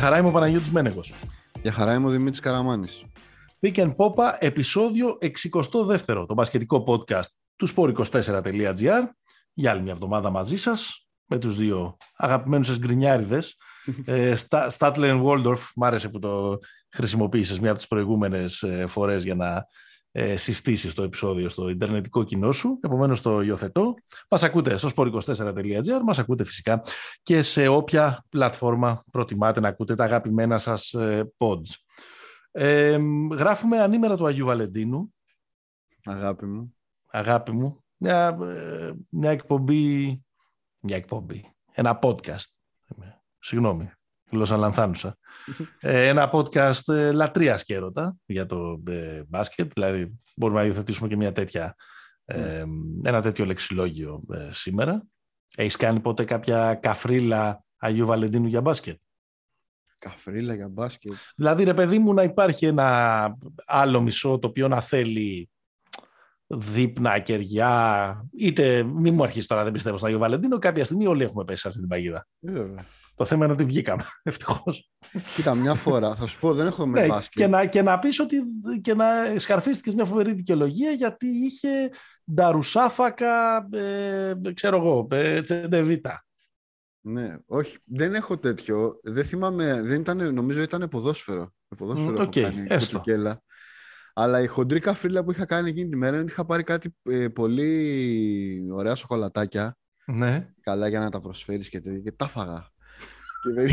Για χαρά είμαι ο Παναγιώτης Μένεγος. Για χαρά είμαι ο Δημήτρης Καραμάνης. Pick and Popa, επεισόδιο 62, το μπασκετικό podcast του sport24.gr. Για άλλη μια εβδομάδα μαζί σας, με τους δύο αγαπημένους σας γκρινιάριδες. ε, Statler Waldorf, μ' άρεσε που το χρησιμοποίησες μια από τις προηγούμενες ε, φορές για να ε, συστήσεις το επεισόδιο στο ιντερνετικό κοινό σου. Επομένως το υιοθετώ. Μας ακούτε στο sport24.gr, μας ακούτε φυσικά και σε όποια πλατφόρμα προτιμάτε να ακούτε τα αγαπημένα σας ε, pods. Ε, γράφουμε ανήμερα του Αγίου Βαλεντίνου. Αγάπη μου. Αγάπη μου. Μια, ε, μια εκπομπή, μια εκπομπή, ένα podcast. Συγγνώμη, γλώσσα λανθάνουσα. ε, ένα podcast ε, λατρείας και έρωτα για το ε, μπάσκετ. Δηλαδή μπορούμε να υιοθετήσουμε και μια τέτοια, ε, ένα τέτοιο λεξιλόγιο ε, σήμερα. Έχεις κάνει ποτέ κάποια καφρίλα Αγίου Βαλεντίνου για μπάσκετ; Καφρίλα για μπάσκετ. Δηλαδή, ρε παιδί μου, να υπάρχει ένα άλλο μισό το οποίο να θέλει δείπνα, κεριά, είτε μη μου αρχίσεις τώρα, δεν πιστεύω στο Αγίου Βαλεντίνο, κάποια στιγμή όλοι έχουμε πέσει σε αυτή την παγίδα. Βέβαια. Το θέμα είναι ότι βγήκαμε, ευτυχώς. Κοίτα, μια φορά, θα σου πω, δεν έχω με Ναι, μπάσκετ. και να, και να πεις ότι και να σκαρφίστηκες μια φοβερή δικαιολογία γιατί είχε Νταρουσάφακα, ε, ξέρω εγώ, ε, Τσεντεβίτα. Ναι, όχι, δεν έχω τέτοιο. Δεν θυμάμαι, δεν ήταν, νομίζω ήταν ποδόσφαιρο. Με ποδόσφαιρο Μ, έχω οκ, κάνει έστω. κουτσουκέλα. Αλλά η χοντρή καφρίλα που είχα κάνει εκείνη τη μέρα είναι ότι είχα πάρει κάτι ε, πολύ ωραία σοκολατάκια. Ναι. Καλά για να τα προσφέρεις και τέτοια. Και τα 'φαγα. Και, δεν...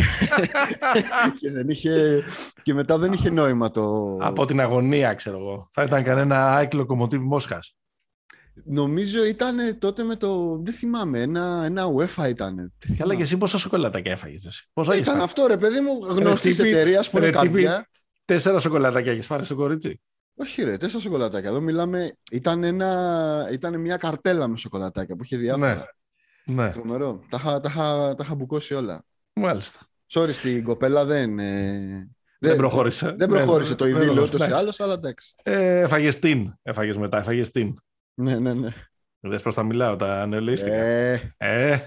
και, δεν είχε... και μετά δεν είχε νόημα το... Από την αγωνία, ξέρω εγώ. Θα ήταν κανένα ΑΕΚ Lokomotiv Μόσχας. Νομίζω ήταν τότε με το. Δεν θυμάμαι, ένα, ένα UEFA ήταν. Δεν Καλά θυμάμαι. και εσύ πόσα σοκολατάκια έφαγες εσύ. Πόσα έχεις Ήταν φάει; αυτό ρε παιδί μου, γνωστής τσίπη, εταιρείας που είναι ρε τσίπη. καρδιά. Τέσσερα σοκολατάκια έχεις πάρει στο κορίτσι; Όχι ρε, τέσσερα σοκολατάκια. Εδώ μιλάμε, ήταν, ένα, ήταν μια καρτέλα με σοκολατάκια που είχε διάφορα. Ναι, Τρομερό. Τα είχα, τα, είχα, τα είχα μπουκώσει όλα. Μάλιστα. Sorry, στην κοπέλα δεν... ε, Δεν προχώρησε. Δεν προχώρησε Ναι, το δεν ειδήλιο προχώρησε. ούτως ή Εντάξει. άλλως, αλλά εντάξει. Ε, έφαγες την. Έφαγες μετά, έφαγες την. Ναι, ναι, ναι. Δες πώς τα μιλάω, τα νεολαίστηκα. Ε, Ε,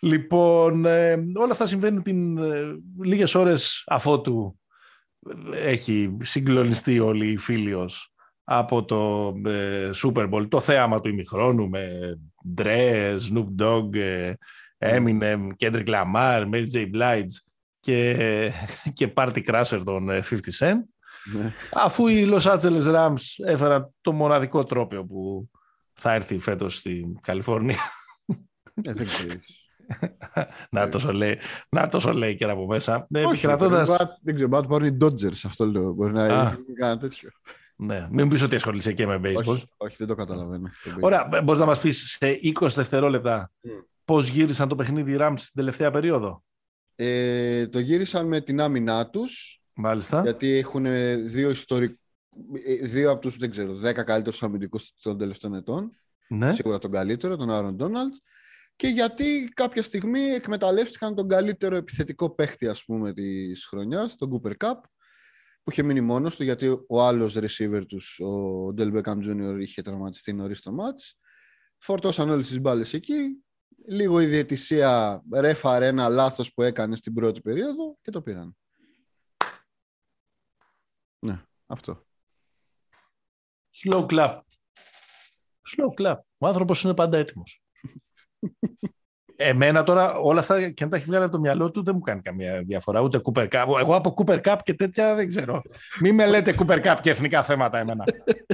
λοιπόν, ε, όλα αυτά συμβαίνουν την, ε, λίγες ώρες αφότου έχει συγκλονιστεί όλη η Φίλιος από το ε, Super Bowl, το θέαμα του ημιχρόνου με Dre, Snoop Dogg, ε, Eminem, Kendrick Lamar, Mary J. Blige και, και Party Crasher των ε, 50 Cent ναι. αφού οι Los Angeles Rams έφεραν το μοναδικό τρόπαιο που θα έρθει φέτος στην Καλιφόρνια. Ε, δεν ξέρεις. να τόσο λέει, να τόσο λέει και από μέσα. Ναι, Όχι, επικρατώντας... δεν ξέρω, δεν ξέρω, μπορεί να το πάρουν οι Dodgers, αυτό λέω. Μπορεί να Α. γίνει κανένα τέτοιο. Ναι, μην πεις ότι ασχολείσαι και με baseball. Όχι, όχι, δεν το καταλαβαίνω. το baseball. Ωραία, μπορείς να μας πεις σε 20 δευτερόλεπτα Mm. Πώς γύρισαν το παιχνίδι οι Rams στην τελευταία περίοδο; Ε, το γύρισαν με την άμυνά τους, Μάλιστα. γιατί έχουν δύο ιστορικ... ε, δύο από τους, δεν ξέρω, δέκα καλύτερους αμυντικούς των τελευταίων ετών. Ναι. Σίγουρα τον καλύτερο, τον Άρον Ντόναλτ. Και γιατί κάποια στιγμή εκμεταλλεύτηκαν τον καλύτερο επιθετικό παίχτη, ας πούμε, της χρονιάς, τον Cooper Cup, που είχε μείνει μόνος του, γιατί ο άλλος receiver τους, ο Del Beckham Jr. είχε τραυματιστεί νωρίς το μάτς. Φορτώσαν όλες τις μπάλες εκεί. Λίγο η διαιτησία ρέφαρε ένα λάθος που έκανε στην πρώτη περίοδο και το πήραν. Ναι, αυτό. Slow clap. Slow clap. Ο άνθρωπος είναι πάντα έτοιμος. Εμένα τώρα όλα αυτά και αν τα έχει βγάλει από το μυαλό του δεν μου κάνει καμία διαφορά. Ούτε Cooper Cup. Εγώ από Cooper Cup και τέτοια δεν ξέρω. Μην με λέτε Cooper Cup και εθνικά θέματα εμένα.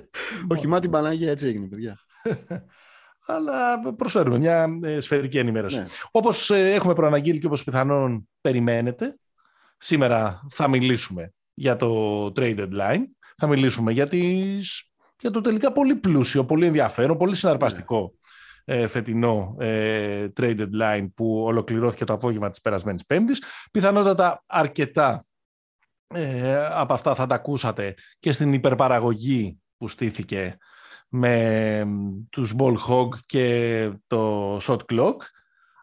Όχι, μα την Πανάγια έτσι έγινε, παιδιά. Αλλά προσφέρουμε μια ε, σφαιρική ενημέρωση. Ναι. Όπως ε, έχουμε προαναγγείλει και όπως πιθανόν περιμένετε, σήμερα θα μιλήσουμε για το trade deadline. Θα μιλήσουμε για, τις, για το τελικά πολύ πλούσιο, πολύ ενδιαφέρον, πολύ συναρπαστικό ε, φετινό ε, trade deadline που ολοκληρώθηκε το απόγευμα της περασμένης Πέμπτης. Πιθανότατα αρκετά ε, από αυτά θα τα ακούσατε και στην υπερπαραγωγή που στήθηκε με τους ball hog και το shot clock.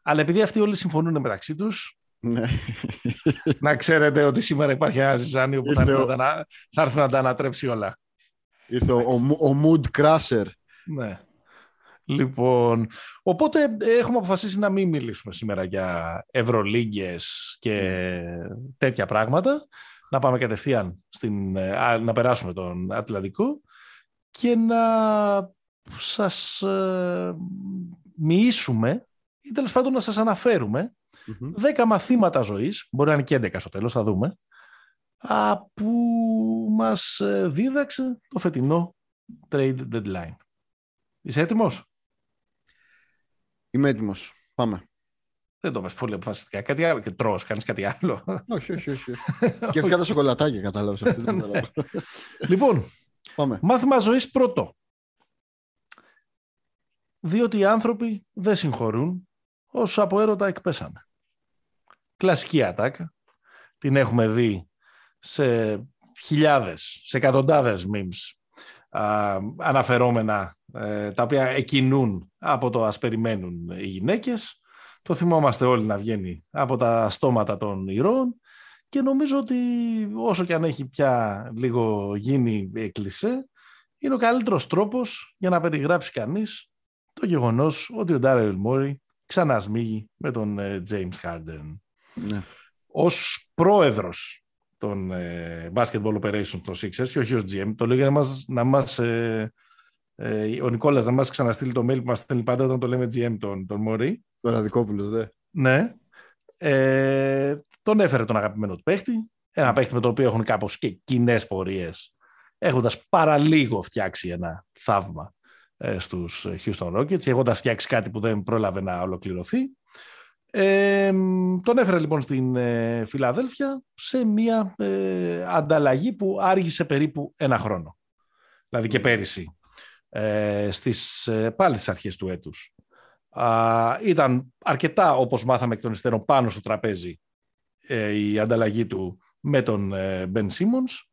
Αλλά επειδή αυτοί όλοι συμφωνούν μεταξύ τους, Ναι. να ξέρετε ότι σήμερα υπάρχει ένα ζυζάνιο που θα Ήρθε έρθει, ο- να, τα ανα- θα έρθει να τα ανατρέψει όλα. Ήρθε ο, ο, ο Mood Crusher. Ναι. Λοιπόν, οπότε ε, έχουμε αποφασίσει να μην μιλήσουμε σήμερα για ευρωλίγκες και τέτοια πράγματα. Να πάμε κατευθείαν στην, ε, να περάσουμε τον Ατλαντικό και να σας ε, μοιήσουμε ή τέλος πάντων να σας αναφέρουμε mm-hmm. 10 μαθήματα ζωής, μπορεί να είναι και 11 στο τέλος, θα δούμε, που μας ε, δίδαξε το φετινό trade deadline. Είσαι έτοιμος; Είμαι έτοιμος. Πάμε. Δεν το πες πολύ αποφασιστικά. Κάτι άλλο και τρως, κάνεις κάτι άλλο. όχι, όχι, όχι. και έτσι κάνα σοκολατάκι, κατάλαβες. αυτή. Ναι. λοιπόν, Πάμε. μάθημα ζωής πρώτο. Διότι οι άνθρωποι δεν συγχωρούν όσους από έρωτα εκπέσανε. Κλασική ατάκα. Την έχουμε δει σε χιλιάδες, σε εκατοντάδες memes αναφερόμενα ε, τα οποία εκινούν από το ας περιμένουν οι γυναίκες. Το θυμόμαστε όλοι να βγαίνει από τα στόματα των ηρώων και νομίζω ότι όσο και αν έχει πια λίγο γίνει κλισέ, είναι ο καλύτερος τρόπος για να περιγράψει κανείς το γεγονός ότι ο Ντάρελ Μόρι ξανασμίγει με τον ε, James Harden. Ναι. Ως πρόεδρος των ε, Basketball Operations των Sixers και όχι ως GM. Το λέω για να μας, να μας ε, ε, ο Νικόλας να μας ξαναστείλει το mail που μας στέλνει πάντα όταν το λέμε GM τον, τον Μόρι. Τον Ραδικόπουλος, δε. Ναι. Ε, τον έφερε τον αγαπημένο του παίχτη. Ένα παίχτη με τον οποίο έχουν κάπως και κοινές πορείες έχοντας παραλίγο φτιάξει ένα θαύμα ε, στους Houston Rockets, έχοντας φτιάξει κάτι που δεν πρόλαβε να ολοκληρωθεί. Ε, τον έφερε λοιπόν στην ε, Φιλαδέλφια σε μια ε, ανταλλαγή που άργησε περίπου ένα χρόνο. Δηλαδή και πέρυσι, ε, στις, ε, πάλι στις αρχές του έτους. Α, ήταν αρκετά, όπως μάθαμε εκ των υστέρων, πάνω στο τραπέζι η ανταλλαγή του με τον Μπεν Σίμονς.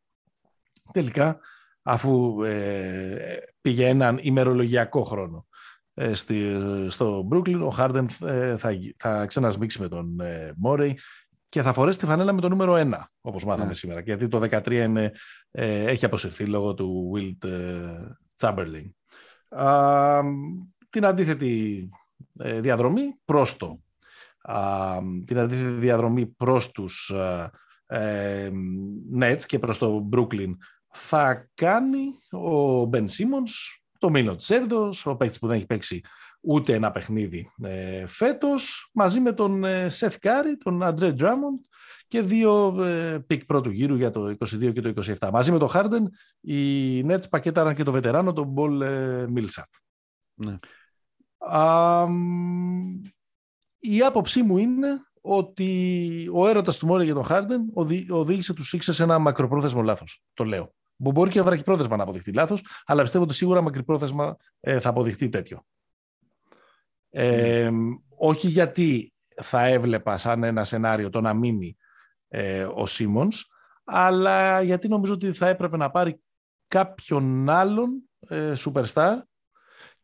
Τελικά, αφού πήγε έναν ημερολογιακό χρόνο ε, στη, στο Brooklyn. Ο Χάρντεν ε, θα, θα ξανασμίξει με τον ε, Μόρεϊ και θα φορέσει τη φανέλα με το νούμερο 1, όπως μάθαμε ναι. σήμερα. Γιατί το 13 είναι, έχει αποσυρθεί λόγω του Wilt Chamberlain. την αντίθετη διαδρομή προς το την αντίθετη διαδρομή προς τους Nets και προς το Brooklyn θα κάνει ο Ben Simmons το μήλο της έριδος, ο παίκτης που δεν έχει παίξει ούτε ένα παιχνίδι ε, φέτος, μαζί με τον ε, Σεθ Κάρι, τον Αντρέ Ντράμοντ και δύο ε, pick πρώτου γύρου για το 22 και το 27. Μαζί με τον Χάρντεν, οι Nets πακέταραν και το βετεράνο, τον Πολ ε, Μίλσαπ. Ναι. Η άποψή μου είναι ότι ο έρωτας του Μόρεϊ για τον Χάρντεν οδήγησε τους Sixers σε ένα μακροπρόθεσμο λάθος. Το λέω. Μπορεί και βραχυπρόθεσμα να αποδειχτεί λάθος, αλλά πιστεύω ότι σίγουρα μακρυπρόθεσμα ε, θα αποδειχτεί τέτοιο. Ε, όχι γιατί θα έβλεπα σαν ένα σενάριο το να μείνει ε, ο Σίμονς, αλλά γιατί νομίζω ότι θα έπρεπε να πάρει κάποιον άλλον ε, superstar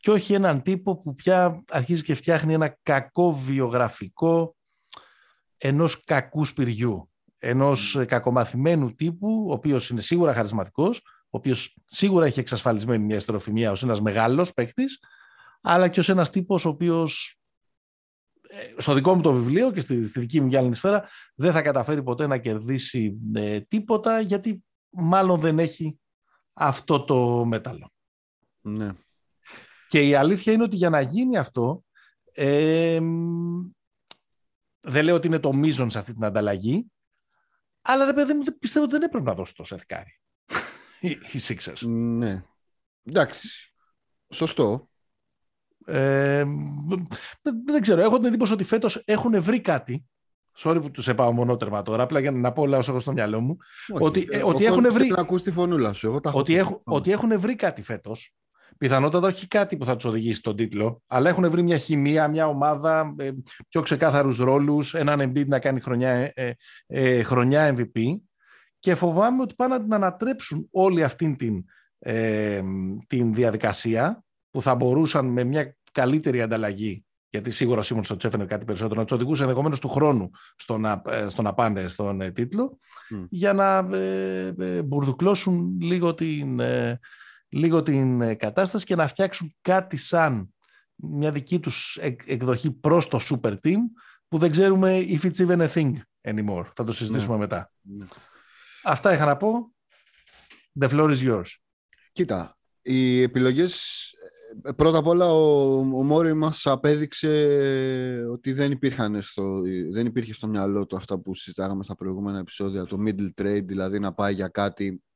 και όχι έναν τύπο που πια αρχίζει και φτιάχνει ένα κακό βιογραφικό ενός κακού σπηριού ενός κακομαθημένου τύπου, ο οποίος είναι σίγουρα χαρισματικός, ο οποίος σίγουρα έχει εξασφαλισμένη μια εστεροφημία ως ένας μεγάλος παίκτης, αλλά και ως ένας τύπος ο οποίος ε, στο δικό μου το βιβλίο και στη, στη δική μου γυάλινη σφαίρα δεν θα καταφέρει ποτέ να κερδίσει ε, τίποτα γιατί μάλλον δεν έχει αυτό το μέταλλο. Ναι. Και η αλήθεια είναι ότι για να γίνει αυτό ε, δεν λέω ότι είναι το μείζον σε αυτή την ανταλλαγή αλλά ρε παιδί μου, πιστεύω ότι δεν έπρεπε να δώσει το Σεθκάρι. οι Sixers. Ναι. Εντάξει. Σωστό. Ε, δεν, ξέρω. Έχω την εντύπωση ότι φέτος έχουν βρει κάτι. Sorry που τους επάω μονότερμα τώρα, απλά για να πω όλα όσα έχω στο μυαλό μου. ότι, ε, ότι έχουν βρει. Να ακούσει τη φωνούλα σου. Εγώ τα ότι, έχουν, ότι έχουν βρει κάτι φέτος Πιθανότατα όχι κάτι που θα τους οδηγήσει στον τίτλο, αλλά έχουν βρει μια χημεία, μια ομάδα, ε, πιο ξεκάθαρους ρόλους, έναν Embiid να κάνει χρονιά, ε, ε, χρονιά MVP και φοβάμαι ότι πάνε να την ανατρέψουν όλη αυτή την, την διαδικασία που θα μπορούσαν με μια καλύτερη ανταλλαγή γιατί σίγουρα ο Σίμον θα τους έφερε κάτι περισσότερο, να τους οδηγούσε ενδεχομένως του χρόνου στο να, στο να πάνε στον τίτλο, για να μπουρδουκλώσουν λίγο την, λίγο την ε, κατάσταση και να φτιάξουν κάτι σαν μια δική τους εκδοχή προς το super team που δεν ξέρουμε if it's even a thing anymore. Θα το συζητήσουμε ναι. μετά. Ναι. Αυτά είχα να πω. The floor is yours. Κοίτα, οι επιλογές... Ε, πρώτα απ' όλα ο, ο Μόρι μας απέδειξε ότι δεν, υπήρχαν στο, δεν υπήρχε στο μυαλό του αυτά που συζητάγαμε στα προηγούμενα επεισόδια, το middle trade, δηλαδή να πάει για κάτι ε,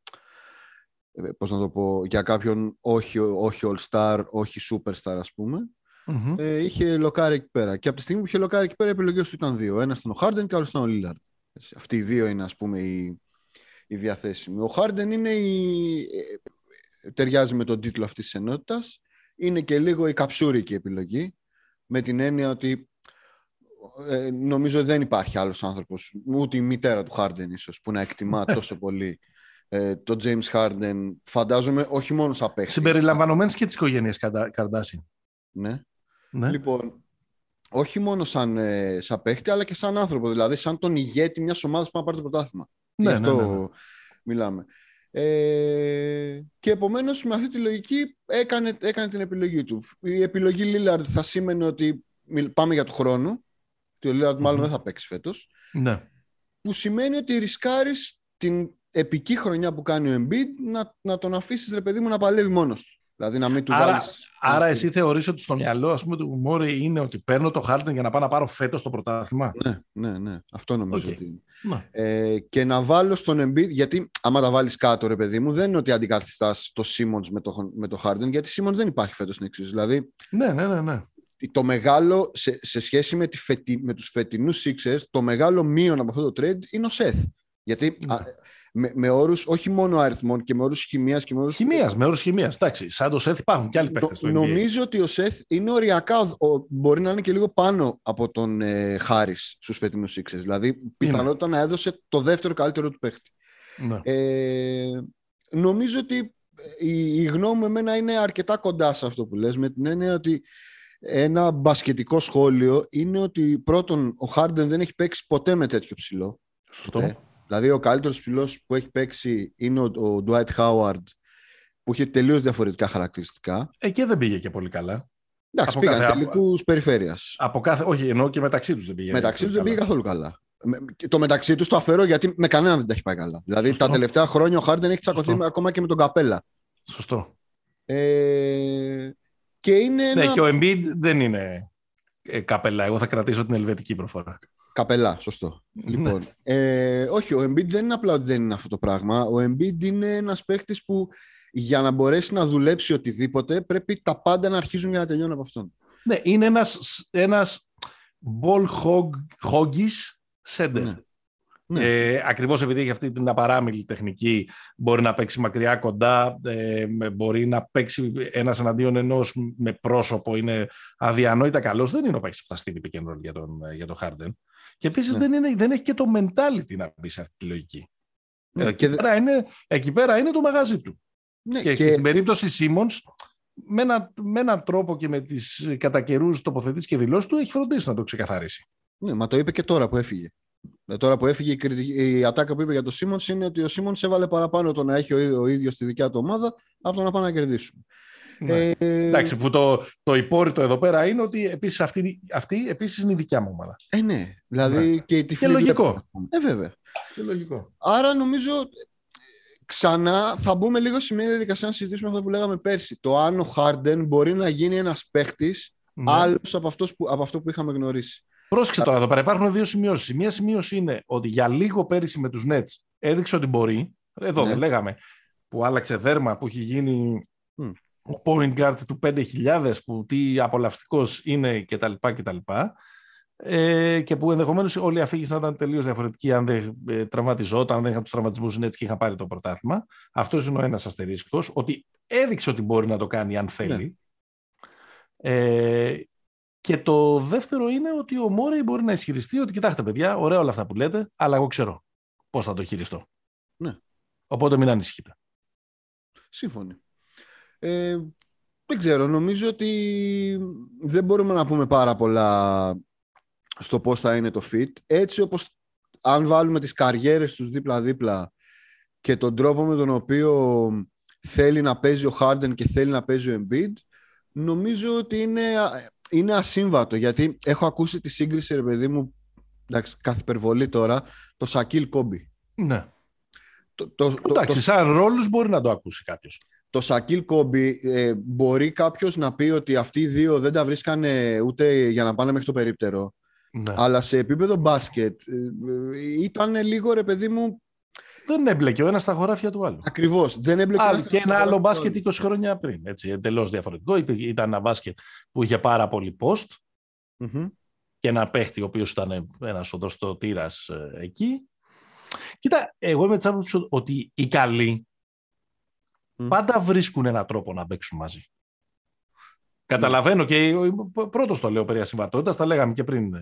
πώς να το πω, για κάποιον όχι, όχι all-star, όχι superstar ας πούμε. Mm-hmm. Ε, είχε λοκάρει εκεί πέρα. Και από τη στιγμή που είχε λοκάρει εκεί πέρα, οι επιλογέ του ήταν δύο. Ένας ήταν ο Χάρντεν και άλλος ήταν ο Λίλαρντ. Αυτοί οι δύο είναι, ας πούμε, οι, οι διαθέσιμοι. Ο Χάρντεν είναι η... Ε, ταιριάζει με τον τίτλο αυτής της ενότητας. Είναι και λίγο η καψούρικη επιλογή. Με την έννοια ότι ε, νομίζω δεν υπάρχει άλλος άνθρωπος, ούτε η μητέρα του Χάρντεν ίσως, που να εκτιμά τόσο πολύ ε, το James Harden. Φαντάζομαι όχι μόνο σαν παίχτης. Συμπεριλαμβανομένης και της οικογένειας Καρδάση. Ναι. Ναι. Λοιπόν, όχι μόνο σαν, ε, σαν παίχτη, αλλά και σαν άνθρωπο. Δηλαδή, σαν τον ηγέτη μιας ομάδας που να πάρει το πρωτάθλημα. Ναι, αυτό ναι, ναι, ναι. μιλάμε. Ε, και επομένως με αυτή τη λογική έκανε, έκανε την επιλογή του. Η επιλογή Λίλαρντ θα σήμαινε ότι πάμε για το χρόνο. Ότι ο Λίλαρντ μάλλον δεν θα παίξει φέτος. Ναι. Που σημαίνει ότι ρισκάρεις την επική χρονιά που κάνει ο Embiid να, να τον αφήσεις ρε παιδί μου να παλεύει μόνος του. Δηλαδή να μην του άρα, άρα εσύ θεωρείς ότι στο μυαλό ας πούμε, του Μόρι είναι ότι παίρνω το Χάρντεν για να πάω να πάρω φέτος το πρωτάθλημα; Ναι, ναι, ναι. Αυτό νομίζω ότι είναι. Ναι. Ε, και να βάλω στον Embiid, γιατί άμα τα βάλεις κάτω ρε παιδί μου, δεν είναι ότι αντικαθιστάς το Simmons με το, με το Harden, γιατί Simmons δεν υπάρχει φέτος στην εξής. Δηλαδή, ναι, ναι, ναι, ναι. Το μεγάλο, σε, σε σχέση με, τη φετι, με τους φετινούς Sixers, το μεγάλο μείον από αυτό το trade είναι ο Seth. Γιατί ναι με, με όρους όχι μόνο αριθμών και με όρους χημίας και με όρου. Χημίας, με όρους χημίας. Εντάξει, σαν το Σεθ υπάρχουν και άλλοι παίχτε. Νομίζω ότι ο Σεθ είναι οριακά, ο, μπορεί να είναι και λίγο πάνω από τον ε, Χάρη στους φετινούς Ήξε. Δηλαδή, πιθανότητα να έδωσε το δεύτερο καλύτερο του παίχτη. Ναι. Ε, νομίζω ότι ε, η, η γνώμη μου εμένα είναι αρκετά κοντά σε αυτό που λες με την έννοια ότι ένα μπασκετικό σχόλιο είναι ότι πρώτον ο Χάρντεν δεν έχει παίξει ποτέ με τέτοιο ψηλό. Σωστό. Δηλαδή, ο καλύτερος ψηλό που έχει παίξει είναι ο, ο Dwight Howard, που έχει τελείως διαφορετικά χαρακτηριστικά. Εκεί δεν πήγε και πολύ καλά. Εντάξει, πήγαν κάθε... τελικούς περιφέρειας. Από κάθε... Όχι, ενώ και μεταξύ τους δεν πήγε. Μεταξύ τους δεν πήγε καθόλου καλά. Το μεταξύ τους το αφαιρώ γιατί με κανέναν δεν τα έχει πάει καλά. Δηλαδή, Σωστό. τα τελευταία χρόνια ο Χάρντεν έχει τσακωθεί ακόμα και με τον Καπέλα. Σωστό. Ε... Και είναι ναι, και ο Embiid δεν είναι ε, καπέλα. Εγώ θα κρατήσω την ελβετική προφορά. Καπελά, σωστό. Ναι. λοιπόν, ε, όχι, ο Embiid δεν είναι απλά ότι δεν είναι αυτό το πράγμα. Ο Embiid είναι ένας παίχτη που για να μπορέσει να δουλέψει οτιδήποτε πρέπει τα πάντα να αρχίζουν για να τελειώνουν από αυτόν. Ναι, είναι ένας, ένας ball hog, hoggies center. Ναι. Ναι. Ε, ακριβώς επειδή έχει αυτή την απαράμιλη τεχνική μπορεί να παίξει μακριά κοντά ε, μπορεί να παίξει ένας εναντίον ενός με πρόσωπο είναι αδιανόητα καλός δεν είναι ο παίκτης που θα στείλει pick για τον, για τον Harden και επίσης ναι. δεν, δεν έχει και το mentality να μπει σε αυτή τη λογική. Ναι, εκεί, και... πέρα είναι, εκεί πέρα είναι το μαγαζί του. Ναι, και, και, στην περίπτωση Σίμον, με, ένα, με έναν τρόπο και με τις κατά καιρούς τοποθετήσεις και δηλώσεις του, έχει φροντίσει να το ξεκαθαρίσει. Ναι, μα το είπε και τώρα που έφυγε. Ε, τώρα που έφυγε η, η ατάκα που είπε για τον Σίμονς είναι ότι ο Σίμονς έβαλε παραπάνω το να έχει ο, ο ίδιος τη δικιά του ομάδα από το να πάνε να κερδίσουν. Ναι. Ε, Εντάξει, που το, το υπόρρητο εδώ πέρα είναι ότι επίσης αυτή, αυτή επίσης είναι η δικιά μου ομάδα. Ε, ναι. Δηλαδή ναι. και η Και λογικό. Ε, βέβαια. Και λογικό. Άρα νομίζω ξανά θα μπούμε λίγο σε μια διαδικασία να συζητήσουμε αυτό που λέγαμε πέρσι. Το αν ο Χάρντεν μπορεί να γίνει ένας παίχτης ναι. άλλος από, που, από αυτό που είχαμε γνωρίσει. Πρόσεξε τώρα εδώ πέρα. Υπάρχουν δύο σημειώσεις. μία σημείωση είναι ότι για λίγο πέρυσι με τους Nets έδειξε ότι μπορεί. Εδώ ναι. δεν λέγαμε. Που άλλαξε δέρμα, που έχει γίνει ο point guard του 5.000 που τι απολαυστικός είναι κτλ. κτλ. Ε, και που ενδεχομένως όλοι οι αφήγηση να ήταν τελείως διαφορετικοί αν δεν ε, τραυματιζόταν, αν δεν είχαν τους τραυματισμούς έτσι και είχαν πάρει το πρωτάθλημα. Αυτός είναι ο ένας αστερίσκος, ότι έδειξε ότι μπορεί να το κάνει αν θέλει. Ναι. Ε, και το δεύτερο είναι ότι ο Μόρεϊ μπορεί να ισχυριστεί ότι κοιτάξτε παιδιά, ωραία όλα αυτά που λέτε, αλλά εγώ ξέρω πώς θα το χειριστώ. Ναι. Οπότε μην ανησυχείτε. Σύμφωνοι. Ε, δεν ξέρω, νομίζω ότι δεν μπορούμε να πούμε πάρα πολλά στο πώς θα είναι το fit. Έτσι όπως αν βάλουμε τις καριέρες τους δίπλα-δίπλα και τον τρόπο με τον οποίο θέλει να παίζει ο Harden και θέλει να παίζει ο Embiid, νομίζω ότι είναι, είναι ασύμβατο γιατί έχω ακούσει τη σύγκριση, ρε παιδί μου, εντάξει, κάθε υπερβολή τώρα, το Σακίλ Κόμπι. Ναι. Το, το, Εντάξει, το, σαν ρόλους μπορεί να το ακούσει κάποιος. το Σακίλ Κόμπι ε, μπορεί κάποιος να πει ότι αυτοί οι δύο δεν τα βρίσκανε ούτε για να πάνε μέχρι το περίπτερο. Ναι. Αλλά σε επίπεδο μπάσκετ ε, ε, ήταν λίγο ρε παιδί μου Δεν έμπλεκε ο ένας στα χωράφια του άλλου. ακριβώς. Δεν έμπλεκε Άλλο, ένας και στο ένα άλλο άλλο. μπάσκετ 20 χρόνια πριν. Έτσι, εντελώς διαφορετικό. Υπήρχε- Ήταν ένα μπάσκετ που είχε πάρα πολύ post Μμμ. και ένα παίχτη ο οποίος ήταν ένας οδοστοτήρας ε, εκεί. Κοίτα, εγώ είμαι της άποψης ότι οι καλοί Μμ. πάντα βρίσκουν έναν τρόπο να παίξουν μαζί. Καταλαβαίνω και πρώτος το λέω περί ασυμβατότητας, τα λέγαμε και πριν,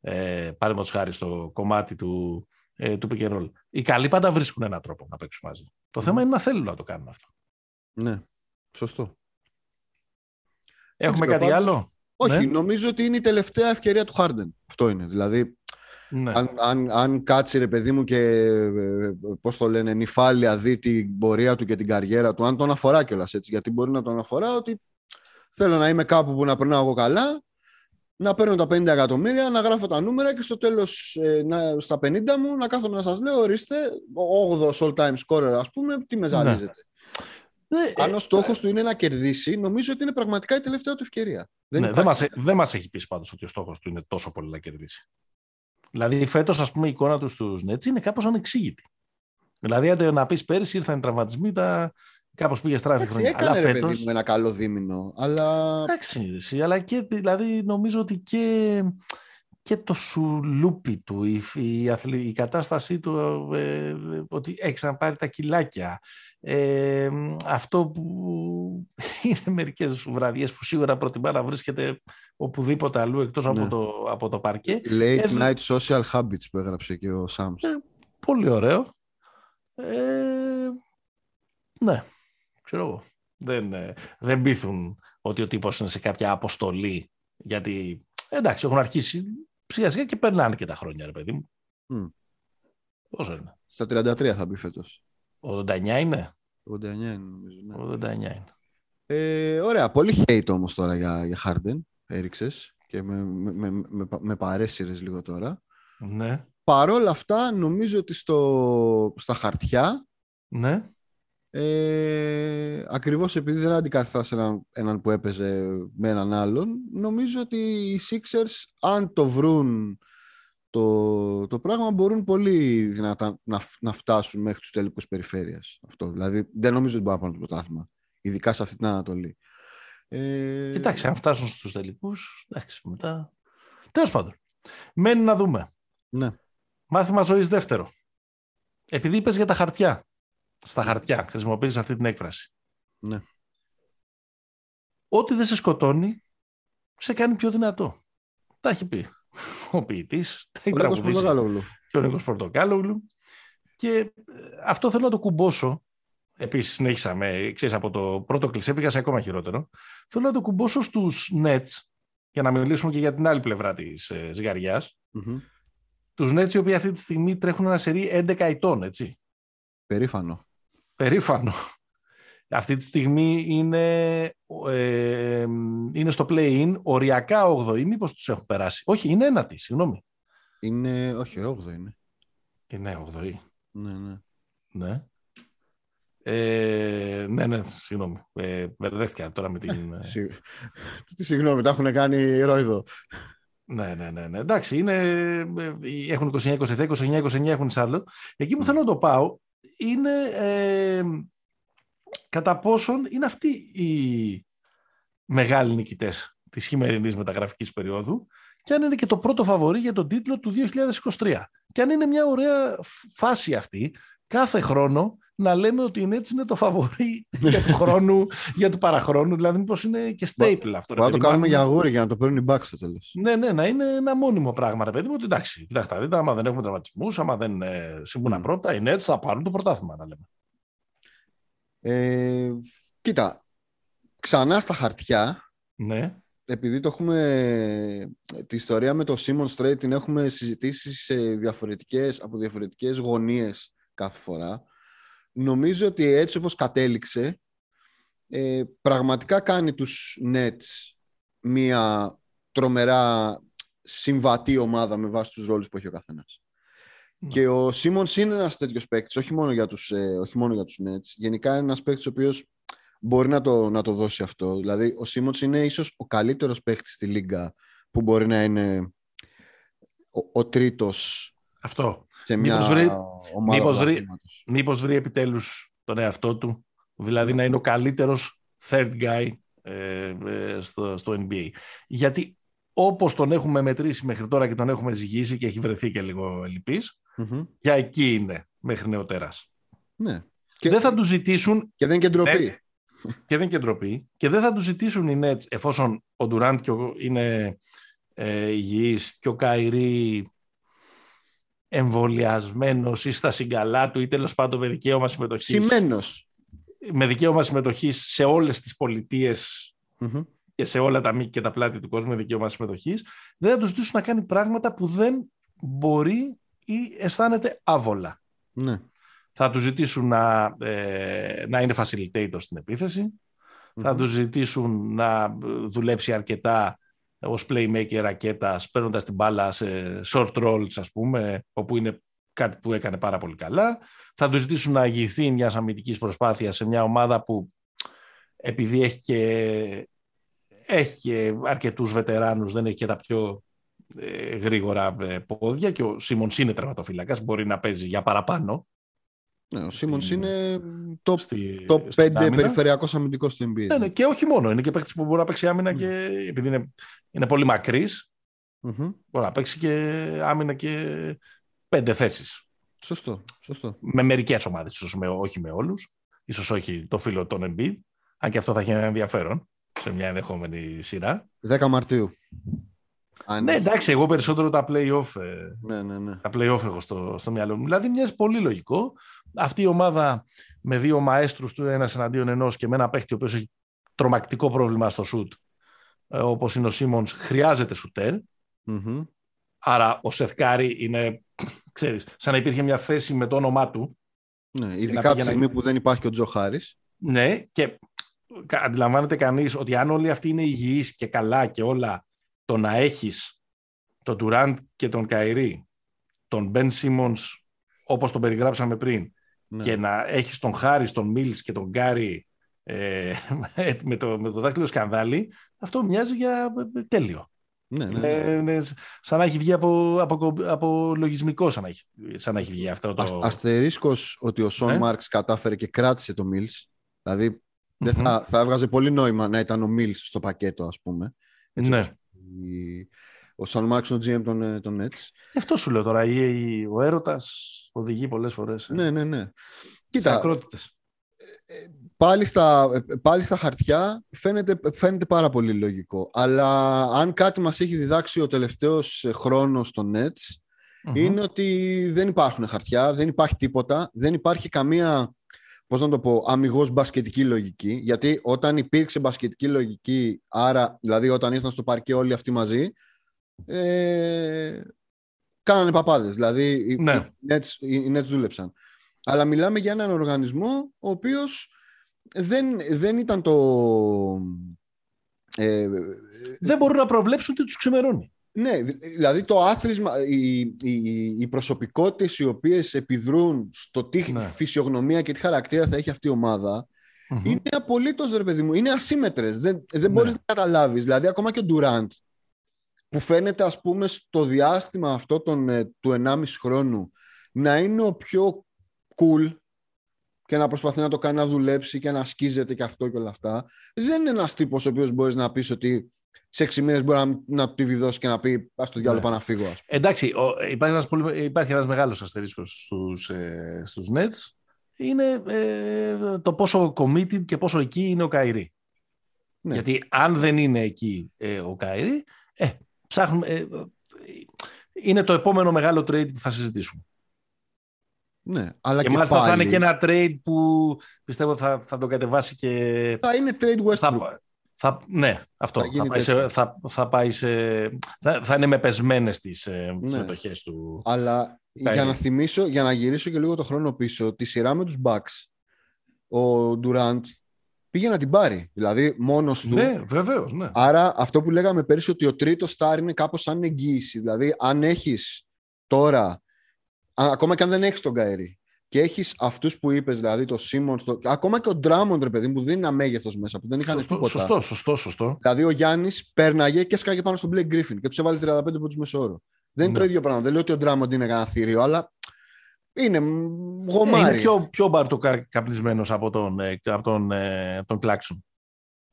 ε, παραδείγματος χάρη στο κομμάτι του, ε, του pick and roll. Οι καλοί πάντα βρίσκουν έναν τρόπο να παίξουν μαζί. Το θέμα είναι να θέλουν να το κάνουν αυτό. Ναι, σωστό. Έχουμε ξέρω, κάτι πάντως- άλλο; Όχι, Ναι. νομίζω ότι είναι η τελευταία ευκαιρία του Χάρντεν. Αυτό είναι. Δηλαδή, Ναι. αν, αν, αν κάτσει ρε παιδί μου και ε, πώς το λένε, νυφάλια δει την πορεία του και την καριέρα του, αν τον αφορά κιόλας έτσι, γιατί μπορεί να τον αφορά ότι θέλω να είμαι κάπου που να περνάω εγώ καλά, να παίρνω τα 50 εκατομμύρια, να γράφω τα νούμερα και στο τέλος ε, να, στα 50 μου να κάθομαι να σας λέω, ορίστε, ο 8ος all time scorer ας πούμε, τι με ζαλίζετε. Ε, Αν ο στόχος του είναι να κερδίσει, νομίζω ότι είναι πραγματικά η τελευταία του ευκαιρία. Δεν, ναι, δεν, υπάρχει- μας, δεν μας έχει πει πάντως ότι ο στόχος του είναι τόσο πολύ να κερδίσει. Δηλαδή φέτος ας πούμε η εικόνα του στους Nets είναι κάπως ανεξήγητη. Δηλαδή άντε να πεις πέρυσι ήρθαν οι τραυματισμοί, τα... κάπως πήγε στράφη Εντάξει, χρονιά. έκανε Αλλά ρε φέτος... παιδί μου ένα καλό δίμηνο, αλλά Εντάξει, εσύ, αλλά και δηλαδή νομίζω ότι και, και το σουλούπι του, η, η, αθλη- η κατάστασή του, ε, ε, ότι έχεις ξαναπάρει τα κιλάκια. Ε, αυτό που είναι μερικές βραδιές που σίγουρα προτιμά να βρίσκεται οπουδήποτε αλλού εκτός από, Ναι. το, από το παρκέ. late Ε, night social habits που έγραψε και ο Σάμς. Ε, Πολύ ωραίο. Ε, ναι, ξέρω εγώ. Δεν, ε, δεν πείθουν ότι ο τύπος είναι σε κάποια αποστολή. Γιατί, εντάξει, έχουν αρχίσει σιγά σιγά και περνάνε και τα χρόνια, ρε παιδί μου. Μμ. Πόσο είναι; Στα 33 θα μπει φέτος. 89 είναι; 89 είναι νομίζω. Ναι. 89 είναι. Ε, ωραία, πολύ hate όμως τώρα για, για Harden έριξες και με, με, με, με, με παρέσυρες λίγο τώρα. Ναι, Παρόλα αυτά νομίζω ότι στο, στα χαρτιά ναι. Ε, ακριβώς επειδή δεν αντικαθιστάς έναν, έναν που έπαιζε με έναν άλλον νομίζω ότι οι Sixers αν το βρουν το, το πράγμα μπορούν πολύ δυνατά να, να φτάσουν μέχρι τους τελικούς περιφέρειας αυτό. Δηλαδή δεν νομίζω ότι μπορούν να πάρουν το πρωτάθλημα ειδικά σε αυτή την Ανατολή ε, Κοιτάξτε, αν φτάσουν στους τελικούς, εντάξει, μετά... Τέλος πάντων, μένει να δούμε. ναι. Μάθημα ζωής δεύτερο. Επειδή είπες για τα χαρτιά. Στα χαρτιά χρησιμοποιείς αυτή την έκφραση. Ναι. Ό,τι δεν σε σκοτώνει, σε κάνει πιο δυνατό. Τα έχει πει ο ποιητής, τα έχει Ο Νίκος τραγουδήσει Πορτογάλογλου. και ο Νίκος Πορτοκάλογλου. Και ε, αυτό θέλω να το κουμπώσω. Επίσης συνέχισαμε, ξέρεις, από το πρώτο κλεισέ πήγα σε ακόμα χειρότερο. Θέλω να το κουμπώσω στους Nets, για να μιλήσουμε και για την άλλη πλευρά της ε, ζυγαριάς. Μμμ. Τους Nets οι οποίοι αυτή τη στιγμή τρέχουν ένα σερί 11 ετών, έτσι. Περήφανο. Περήφανο. Αυτή τη στιγμή είναι, ε, είναι στο play-in, οριακά 8η. Μήπως τους έχουν περάσει. Όχι, είναι ένατη, συγγνώμη. Είναι, όχι, ρόγδο είναι. Είναι 8η. Ναι, ναι. Ναι. Ε, ναι, ναι, συγγνώμη. Ε, μπερδεύτηκα τώρα με την... ε, Συ- Τι συγγνώμη, τα έχουν κάνει ρόιδο. ναι, ναι, ναι, ναι. Εντάξει, είναι, ε, έχουν 29, 27, 29, 29 έχουν Σάρλοτ. Εκεί που θέλω να το πάω είναι ε, κατά πόσον είναι αυτοί οι μεγάλοι νικητές της χειμερινής μεταγραφικής περίοδου και αν είναι και το πρώτο φαβορή για τον τίτλο του 2023. Και αν είναι μια ωραία φάση αυτή, κάθε χρόνο να λέμε ότι είναι έτσι είναι το φαβορή για του χρόνου, για του παραχρόνου, δηλαδή μήπως είναι και staple αυτό. ρε Μπορεί να το παιδί μου. κάνουμε Αν- για αγούρι για να το παίρνουν οι μπακς στο τέλος. ναι, ναι, να είναι ένα μόνιμο πράγμα, ρε παιδί μου. Ότι εντάξει, κοιτάξτε, δείτε, άμα δεν έχουμε τραυματισμούς, άμα δεν ε, συμβούν Μμ. πρώτα, οι Nets θα πάρουν το πρωτάθλημα, να λέμε. Ε, κοίτα, ξανά στα χαρτιά, Ναι, επειδή το έχουμε, τη ιστορία με το Simon Strait την έχουμε συζητήσει σε διαφορετικές, από διαφορετικές γωνίες κάθε φορά. Νομίζω ότι έτσι όπως κατέληξε, ε, πραγματικά κάνει τους Nets μια τρομερά συμβατή ομάδα με βάση τους ρόλους που έχει ο καθένας. Ναι. Και ο Σίμον είναι ένας τέτοιος παίκτης, όχι μόνο για τους, ε, όχι μόνο για τους Nets. Γενικά είναι ένας παίκτης ο οποίος μπορεί να το, να το δώσει αυτό. Δηλαδή, ο Σίμον είναι ίσως ο καλύτερος παίκτης στη Λίγκα που μπορεί να είναι ο, ο τρίτος Αυτό. Σε μια Μήπως βρει- ομάδα μήπως βρει- πρωταθλήματος. Μήπως βρει επιτέλους τον εαυτό του, δηλαδή να είναι ο καλύτερος third guy ε, ε, στο, στο NBA. Γιατί όπως τον έχουμε μετρήσει μέχρι τώρα και τον έχουμε ζυγίσει και έχει βρεθεί και λίγο ελλειπής, Μμμ. για εκεί είναι μέχρι νεοτέρας. Ναι. Και, Δεν θα του ζητήσουν και δεν είναι και ντροπή. Nets, και δεν είναι και ντροπή και δεν θα του ζητήσουν οι Nets εφόσον ο Ντουράντ και ο- είναι ε, υγιής και ο Καϊρή εμβολιασμένος ή στα συγκαλά του ή τέλος πάντων με δικαίωμα συμμετοχής, Σημαίνος. με δικαίωμα συμμετοχής σε όλες τις πολιτείες Μμμ. και σε όλα τα μήκη και τα πλάτη του κόσμου με δικαίωμα συμμετοχής, δεν θα τους ζητήσουν να κάνει πράγματα που δεν μπορεί ή αισθάνεται άβολα. Ναι. Θα τους ζητήσουν να, ε, να είναι facilitator στην επίθεση, θα Μμμ. τους ζητήσουν να δουλέψει αρκετά ως playmaker ρακέτας, παίρνοντας την μπάλα σε short rolls, ας πούμε, όπου είναι κάτι που έκανε πάρα πολύ καλά. Θα τους ζητήσουν να αγηθεί μιας αμυντικής προσπάθειας σε μια ομάδα που επειδή έχει και, έχει και αρκετούς βετεράνους, δεν έχει και τα πιο ε, γρήγορα ε, πόδια και ο Σίμονς είναι τερματοφύλακας, μπορεί να παίζει για παραπάνω. Ναι, ο Σίμονς Στην- είναι top, Στη, top στην 5 άμυνα. περιφερειακός αμυντικός στο NBA. Ναι, ναι, και όχι μόνο. Είναι και παίκτης που μπορεί να παίξει άμυνα Mm. και επειδή είναι, είναι πολύ μακρύς, Μμμ. μπορεί να παίξει και άμυνα και πέντε θέσεις. Σωστό, σωστό. Με μερικές ομάδες, ίσως όχι με όλους. σω όχι το φίλο των Embiid. Αν και αυτό θα έχει ένα ενδιαφέρον σε μια ενδεχόμενη σειρά. 10 Μαρτίου. Αν Ναι, έχει. εντάξει, εγώ περισσότερο τα play-off, ε, ναι, ναι, ναι. τα play-off έχω στο, στο μυαλό μου. Δηλαδή, μοιάζει πολύ λογικό. Αυτή η ομάδα με δύο μαέστρους του ένας εναντίον ενός και με ένα παίχτη ο οποίος έχει τρομακτικό πρόβλημα στο σουτ, ε, όπως είναι ο Σίμονς, χρειάζεται σουτέρ. Μμμ. Άρα ο Σεθκάρη είναι, ξέρεις, σαν να υπήρχε μια θέση με το όνομά του. Ναι, να ειδικά από τη πήγαινε- στιγμή που δεν υπάρχει και ο Τζο Χάρης. Ναι, και κα- αντιλαμβάνεται κανείς ότι αν όλοι αυτοί είναι υγιείς και καλά και όλα, το να έχεις τον Τουράντ και τον Καϊρή, τον Μπεν Σίμονς, όπως τον περιγράψαμε πριν, Ναι. και να έχεις τον Χάρης, τον Μίλς και τον Γκάρι ε, με, το, με το δάχτυλο σκανδάλι, αυτό μοιάζει για ε, τέλειο. Ναι, ναι, ναι. Είναι, είναι σαν να έχει βγει από, από, από λογισμικό, σαν να έχει, σαν να έχει βγει αυτό το... Ασ- Αστερίσκος ότι ο Σον Ναι. Μάρξ κατάφερε και κράτησε το Mills. Δηλαδή δεν Μμμ. θα, θα έβγαζε πολύ νόημα να ήταν ο Mills στο πακέτο, ας πούμε. Έτσι Ναι. όπως η- Ο Σον Μάρξ είναι ο GM των, ε, των Nets. Αυτό σου λέω τώρα. η- η- ο έρωτας οδηγεί πολλές φορές ε, Ναι, ναι, ναι. σε Κοίτα, ακρότητες. πάλι στα, πάλι στα χαρτιά φαίνεται, φαίνεται πάρα πολύ λογικό. Αλλά αν κάτι μας έχει διδάξει ο τελευταίος χρόνος στο Nets Μμμ. είναι ότι δεν υπάρχουν χαρτιά, δεν υπάρχει τίποτα, δεν υπάρχει καμία, πώς να το πω, αμυγός μπασκετική λογική. Γιατί όταν υπήρξε μπασκετική λογική, άρα δηλαδή όταν ήρθαν στο παρκέ όλοι αυτοί μαζί, ε, κάνανε παπάδες. Δηλαδή οι, Ναι. οι, Nets, οι Nets δούλεψαν. Αλλά μιλάμε για έναν οργανισμό ο οποίος δεν, δεν ήταν το... Ε, Δεν μπορούν να προβλέψουν τι τους ξημερώνει. ναι, δη- δηλαδή το άθροισμα, οι, οι, οι προσωπικότητες οι οποίες επιδρούν στο τι Ναι. φυσιογνωμία και τι χαρακτήρα θα έχει αυτή η ομάδα Μμμ. είναι απολύτως, ρε παιδί μου, είναι ασύμετρες. Δεν, δεν Ναι. μπορείς να καταλάβεις. Δηλαδή ακόμα και ο Ντουράντ που φαίνεται ας πούμε στο διάστημα αυτό των, ε, του 1,5 χρόνου να είναι ο πιο cool και να προσπαθεί να το κάνει να δουλέψει και να σκίζεται και αυτό και όλα αυτά. Δεν είναι ένας τύπος ο οποίος μπορείς να πεις ότι σε 6 μήνες μπορεί να, να τη βιδώσει και να πει ας το διάλογο Ναι. πάω να φύγω. Ας πούμε. Εντάξει, ο, υπάρχει, ένας πολύ, υπάρχει ένας μεγάλος αστερίσκος στους, ε, στους Nets. Είναι ε, το πόσο committed και πόσο εκεί είναι ο Καϊρή. Ναι. Γιατί αν δεν είναι εκεί ε, ο Καϊρή, ε, ψάχνουμε... ε, ε, είναι το επόμενο μεγάλο trade που θα συζητήσουμε. Ναι, αλλά Και, και, μάλιστα πάλι θα είναι και ένα trade που πιστεύω θα, θα το κατεβάσει και θα είναι trade Westbrook. Θα, θα, ναι, αυτό. Θα Θα, γίνει πάει σε, θα, θα, πάει σε, θα, θα είναι με πεσμένες τις, ε, τις Ναι. μετοχές του. Αλλά για Kyrie. να θυμίσω, για να γυρίσω και λίγο το χρόνο πίσω, τη σειρά με τους Bucks, ο Durant πήγε να την πάρει. Δηλαδή μόνος του. Ναι, βεβαίως. Ναι. Άρα αυτό που λέγαμε πέρυσι ότι ο τρίτος στάρ είναι κάπως σαν εγγύηση. Δηλαδή, αν έχεις τώρα, ακόμα και αν δεν έχεις τον Καερή, και έχεις αυτούς που είπες, δηλαδή το Σίμον, το... ακόμα και ο Ντράμοντ, ρε παιδί μου, που δίνει ένα μέγεθο μέσα, που δεν είχαν σωστό, τίποτα. Σωστό, σωστό, σωστό. Δηλαδή ο Γιάννης πέρναγε και έσκαγε πάνω στον Blake Griffin και τους έβαλε 35 πόντους μεσόωρο. Δεν είναι Ναι. το ίδιο πράγμα. Δεν λέω ότι ο Ντράμοντ είναι κανένα θηρίο, αλλά είναι γομάρι. Είναι πιο, πιο μπαρτοκαπνισμένος από τον, ε, από τον, ε, τον Κλάξον.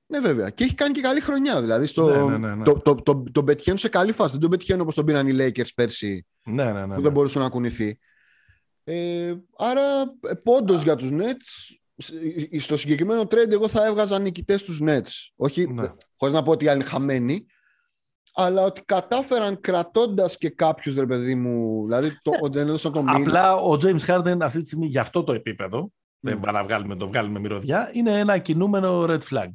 Ναι, βέβαια. Και έχει κάνει και καλή χρονιά. Δηλαδή στο... Ναι, ναι, ναι, ναι. Το, το, το, τον πετυχαίνουν σε καλή φάση. Δεν τον πετυχαίνουν όπως τον πήραν οι Lakers πέρσι, Ναι, ναι, ναι. που ναι. δεν μπορούσε να κουνηθεί. Ε, άρα, πόντος για τους Nets. Σ- Στο συγκεκριμένο trade, εγώ θα έβγαζα νικητές του Nets. Όχι, Ναι. χωρίς να πω ότι οι άλλοι είναι χαμένοι, αλλά ότι κατάφεραν κρατώντας και κάποιους ρε παιδί μου. Δηλαδή, το, ότι δεν έδωσαν το μήνυμα. Απλά ο James Harden αυτή τη στιγμή για αυτό το επίπεδο, δεν Mm. πάμε να βγάλουμε, το βγάλουμε μυρωδιά, είναι ένα κινούμενο red flag.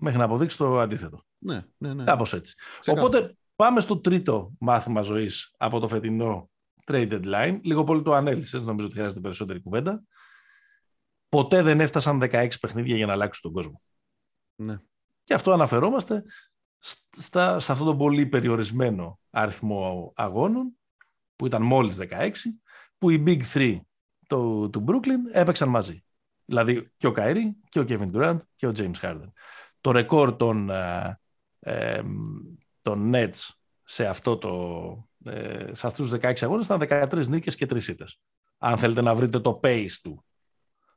Μέχρι να αποδείξει το αντίθετο. Ναι, ναι, ναι. Κάπως έτσι. Ξεκάθαρα. Οπότε πάμε στο τρίτο μάθημα ζωής από το φετινό trade deadline. Λίγο πολύ το ανέλησες, νομίζω ότι χρειάζεται περισσότερη κουβέντα. Ποτέ δεν έφτασαν 16 παιχνίδια για να αλλάξουν τον κόσμο. Ναι. Και αυτό αναφερόμαστε στα, σε αυτόν τον πολύ περιορισμένο αριθμό αγώνων, που ήταν μόλις 16, που οι Big Three του, του Brooklyn έπαιξαν μαζί. Δηλαδή και ο Καϊρή και ο Kevin Durant και ο James Harden. Το ρεκόρ των, ε, ε, των Nets σε, αυτό το, ε, σε αυτούς τους 16 αγώνες ήταν 13 νίκες και 3 ήττες. Αν θέλετε να βρείτε το pace του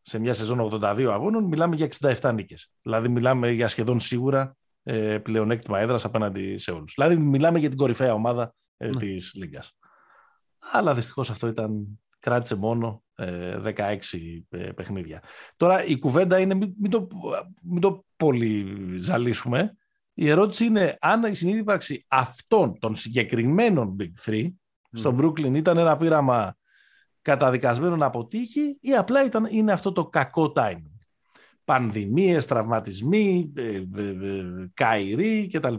σε μια σεζόν 82 αγώνων, μιλάμε για 67 νίκες. Δηλαδή μιλάμε για σχεδόν σίγουρα ε, πλεονέκτημα έδρας απέναντι σε όλους. Δηλαδή μιλάμε για την κορυφαία ομάδα ε, Ναι. της Λίγκας. Αλλά δυστυχώς αυτό ήταν, κράτησε μόνο ε, 16 ε, παιχνίδια. Τώρα η κουβέντα είναι, μην, μην το, μην το πολύ ζαλίσουμε, η ερώτηση είναι αν η συνείδηπαξη αυτών των συγκεκριμένων Big Three στο Brooklyn ήταν ένα πείραμα καταδικασμένο να αποτύχει ή απλά ήταν, είναι αυτό το κακό timing; Πανδημίες, τραυματισμοί, ε, ε, ε, καηροί κτλ.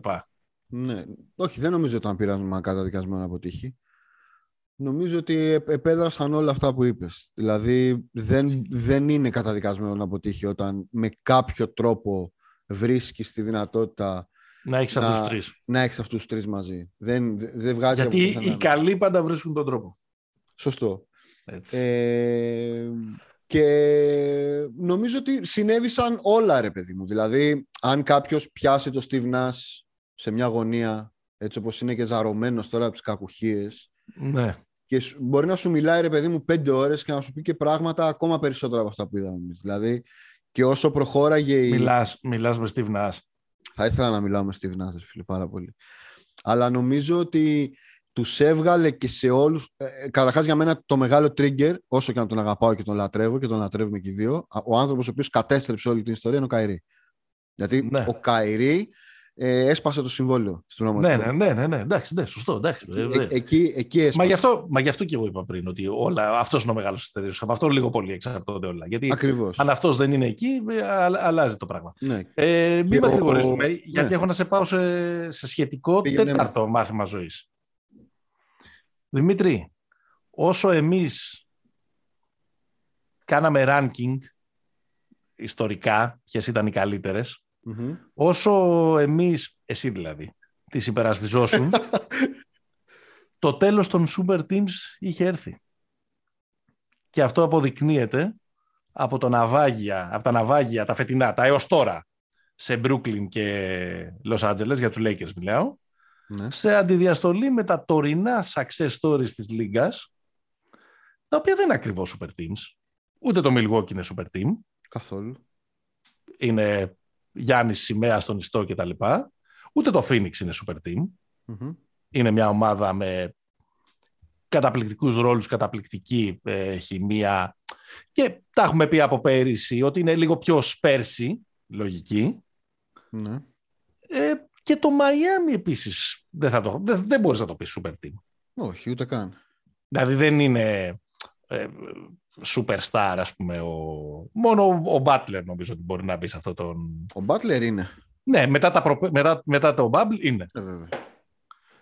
Ναι. Όχι, δεν νομίζω ότι ήταν πείραμα καταδικασμένο να αποτύχει. Νομίζω ότι επ- επέδρασαν όλα αυτά που είπες. Δηλαδή δεν, δεν είναι καταδικασμένο να αποτύχει όταν με κάποιο τρόπο βρίσκεις τη δυνατότητα Να έχεις Να- αυτούς τους τρεις. να έχεις αυτούς τους τρεις μαζί. Δεν, δεν βγάζει από Γιατί πουθενά. οι καλοί πάντα βρίσκουν τον τρόπο. Σωστό. Έτσι. Ε, και νομίζω ότι συνέβησαν όλα ρε παιδί μου. Δηλαδή αν κάποιος πιάσει το Steve Nash σε μια γωνία έτσι όπως είναι και ζαρωμένος τώρα από τις κακουχίες ναι. και σου- μπορεί να σου μιλάει ρε παιδί μου πέντε ώρες και να σου πει και πράγματα ακόμα περισσότερα από αυτά που είδαμε εμείς. Δηλαδή και όσο προχώραγε η... Μιλάς, μιλάς με Steve Nash. Θα ήθελα να μιλάω με Steve Nash, ρε φίλε, πάρα πολύ. Αλλά νομίζω ότι τους έβγαλε και σε όλους... Ε, ε, καταρχάς για μένα το μεγάλο trigger, όσο και να τον αγαπάω και τον λατρεύω και τον λατρεύουμε και οι δύο, α- ο άνθρωπος ο οποίος κατέστρεψε όλη την ιστορία είναι ο Καϊρή. Γιατί Ναι. ο Καϊρή ε, έσπασε το συμβόλαιο στην Ναι, πραγματικότητα. ναι, ναι, ναι, ναι, εντάξει, ναι, σωστό, εντάξει. Ε, βέβαια. εκεί, εκεί έσπασε. Μα γι, αυτό, μα γι' αυτό και εγώ είπα πριν ότι όλα, αυτός είναι ο μεγάλος αστερίος. Από αυτό λίγο πολύ εξαρτώνται όλα. Γιατί Ακριβώς. αν αυτός δεν είναι εκεί, ε, α- αλλάζει το πράγμα. Ναι. Ε, μην Και με ο- γρηγορήσουμε, γιατί ναι. έχω να σε πάω σε, σε σχετικό Πήγαινε τέταρτο μάθημα ζωής. Δημήτρη, όσο εμείς κάναμε ranking ιστορικά, ποιες ήταν οι καλύτερες, Μμμ. όσο εμείς, εσύ δηλαδή, τις υπερασπιζόσουν, το τέλος των Super Teams είχε έρθει. Και αυτό αποδεικνύεται από, το ναυάγια, από τα ναυάγια, τα φετινά, τα έως τώρα, σε Brooklyn και Los Angeles, για τους Lakers μιλάω, Ναι. σε αντιδιαστολή με τα τωρινά success stories της Λίγκας, τα οποία δεν είναι ακριβώς Super Teams. Ούτε το Milwaukee είναι Super Team. Καθόλου. Είναι Γιάννης Σημαία στον ιστό κτλ. Ούτε το Phoenix είναι Super Team. Μμμ. είναι μια ομάδα με καταπληκτικούς ρόλους, καταπληκτική ε, χημεία και τα έχουμε πει από πέρυσι ότι είναι λίγο πιο σπέρσι, λογική. Ναι. Ε, και το Miami επίσης δεν, θα το, δεν, δεν μπορείς να το πεις super team. Όχι, ούτε καν. Δηλαδή δεν είναι ε, superstar ας πούμε. Ο, μόνο ο, ο Butler νομίζω ότι μπορεί να μπει σε αυτό τον... Ο Butler είναι. Ναι, μετά, τα προπε- μετά, μετά το Bubble είναι. Ε, βέβαια.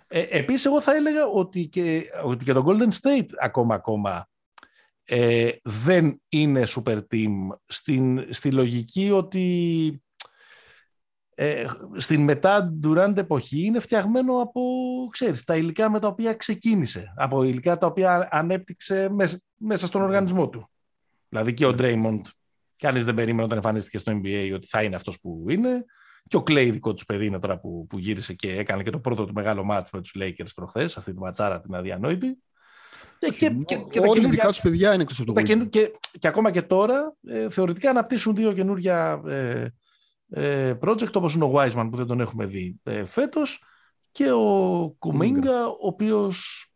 Ε, επίσης, εγώ θα έλεγα ότι και, ότι και το Golden State ακόμα ακόμα ε, δεν είναι super team στην, στη λογική ότι ε, στην μετά Durant εποχή είναι φτιαγμένο από, ξέρεις, τα υλικά με τα οποία ξεκίνησε. Από υλικά τα οποία ανέπτυξε μέσα, μέσα στον οργανισμό του. Δηλαδή και ο Draymond, κανείς δεν περίμενε όταν εμφανίστηκε στο NBA ότι θα είναι αυτός που είναι. Και ο Clay δικό τους παιδί είναι τώρα που, που γύρισε και έκανε και το πρώτο του μεγάλο μάτς με τους Lakers προχθές, αυτή τη ματσάρα την αδιανόητη. Και, και, και, και Όλοι τα δικά τους παιδιά είναι εκτός από το και, και, και, ακόμα και τώρα ε, θεωρητικά αναπτύσσουν δύο καινούργια ε, ε, project όπως είναι ο Wiseman που δεν τον έχουμε δει ε, φέτος και ο Κουμίγκα ο οποίος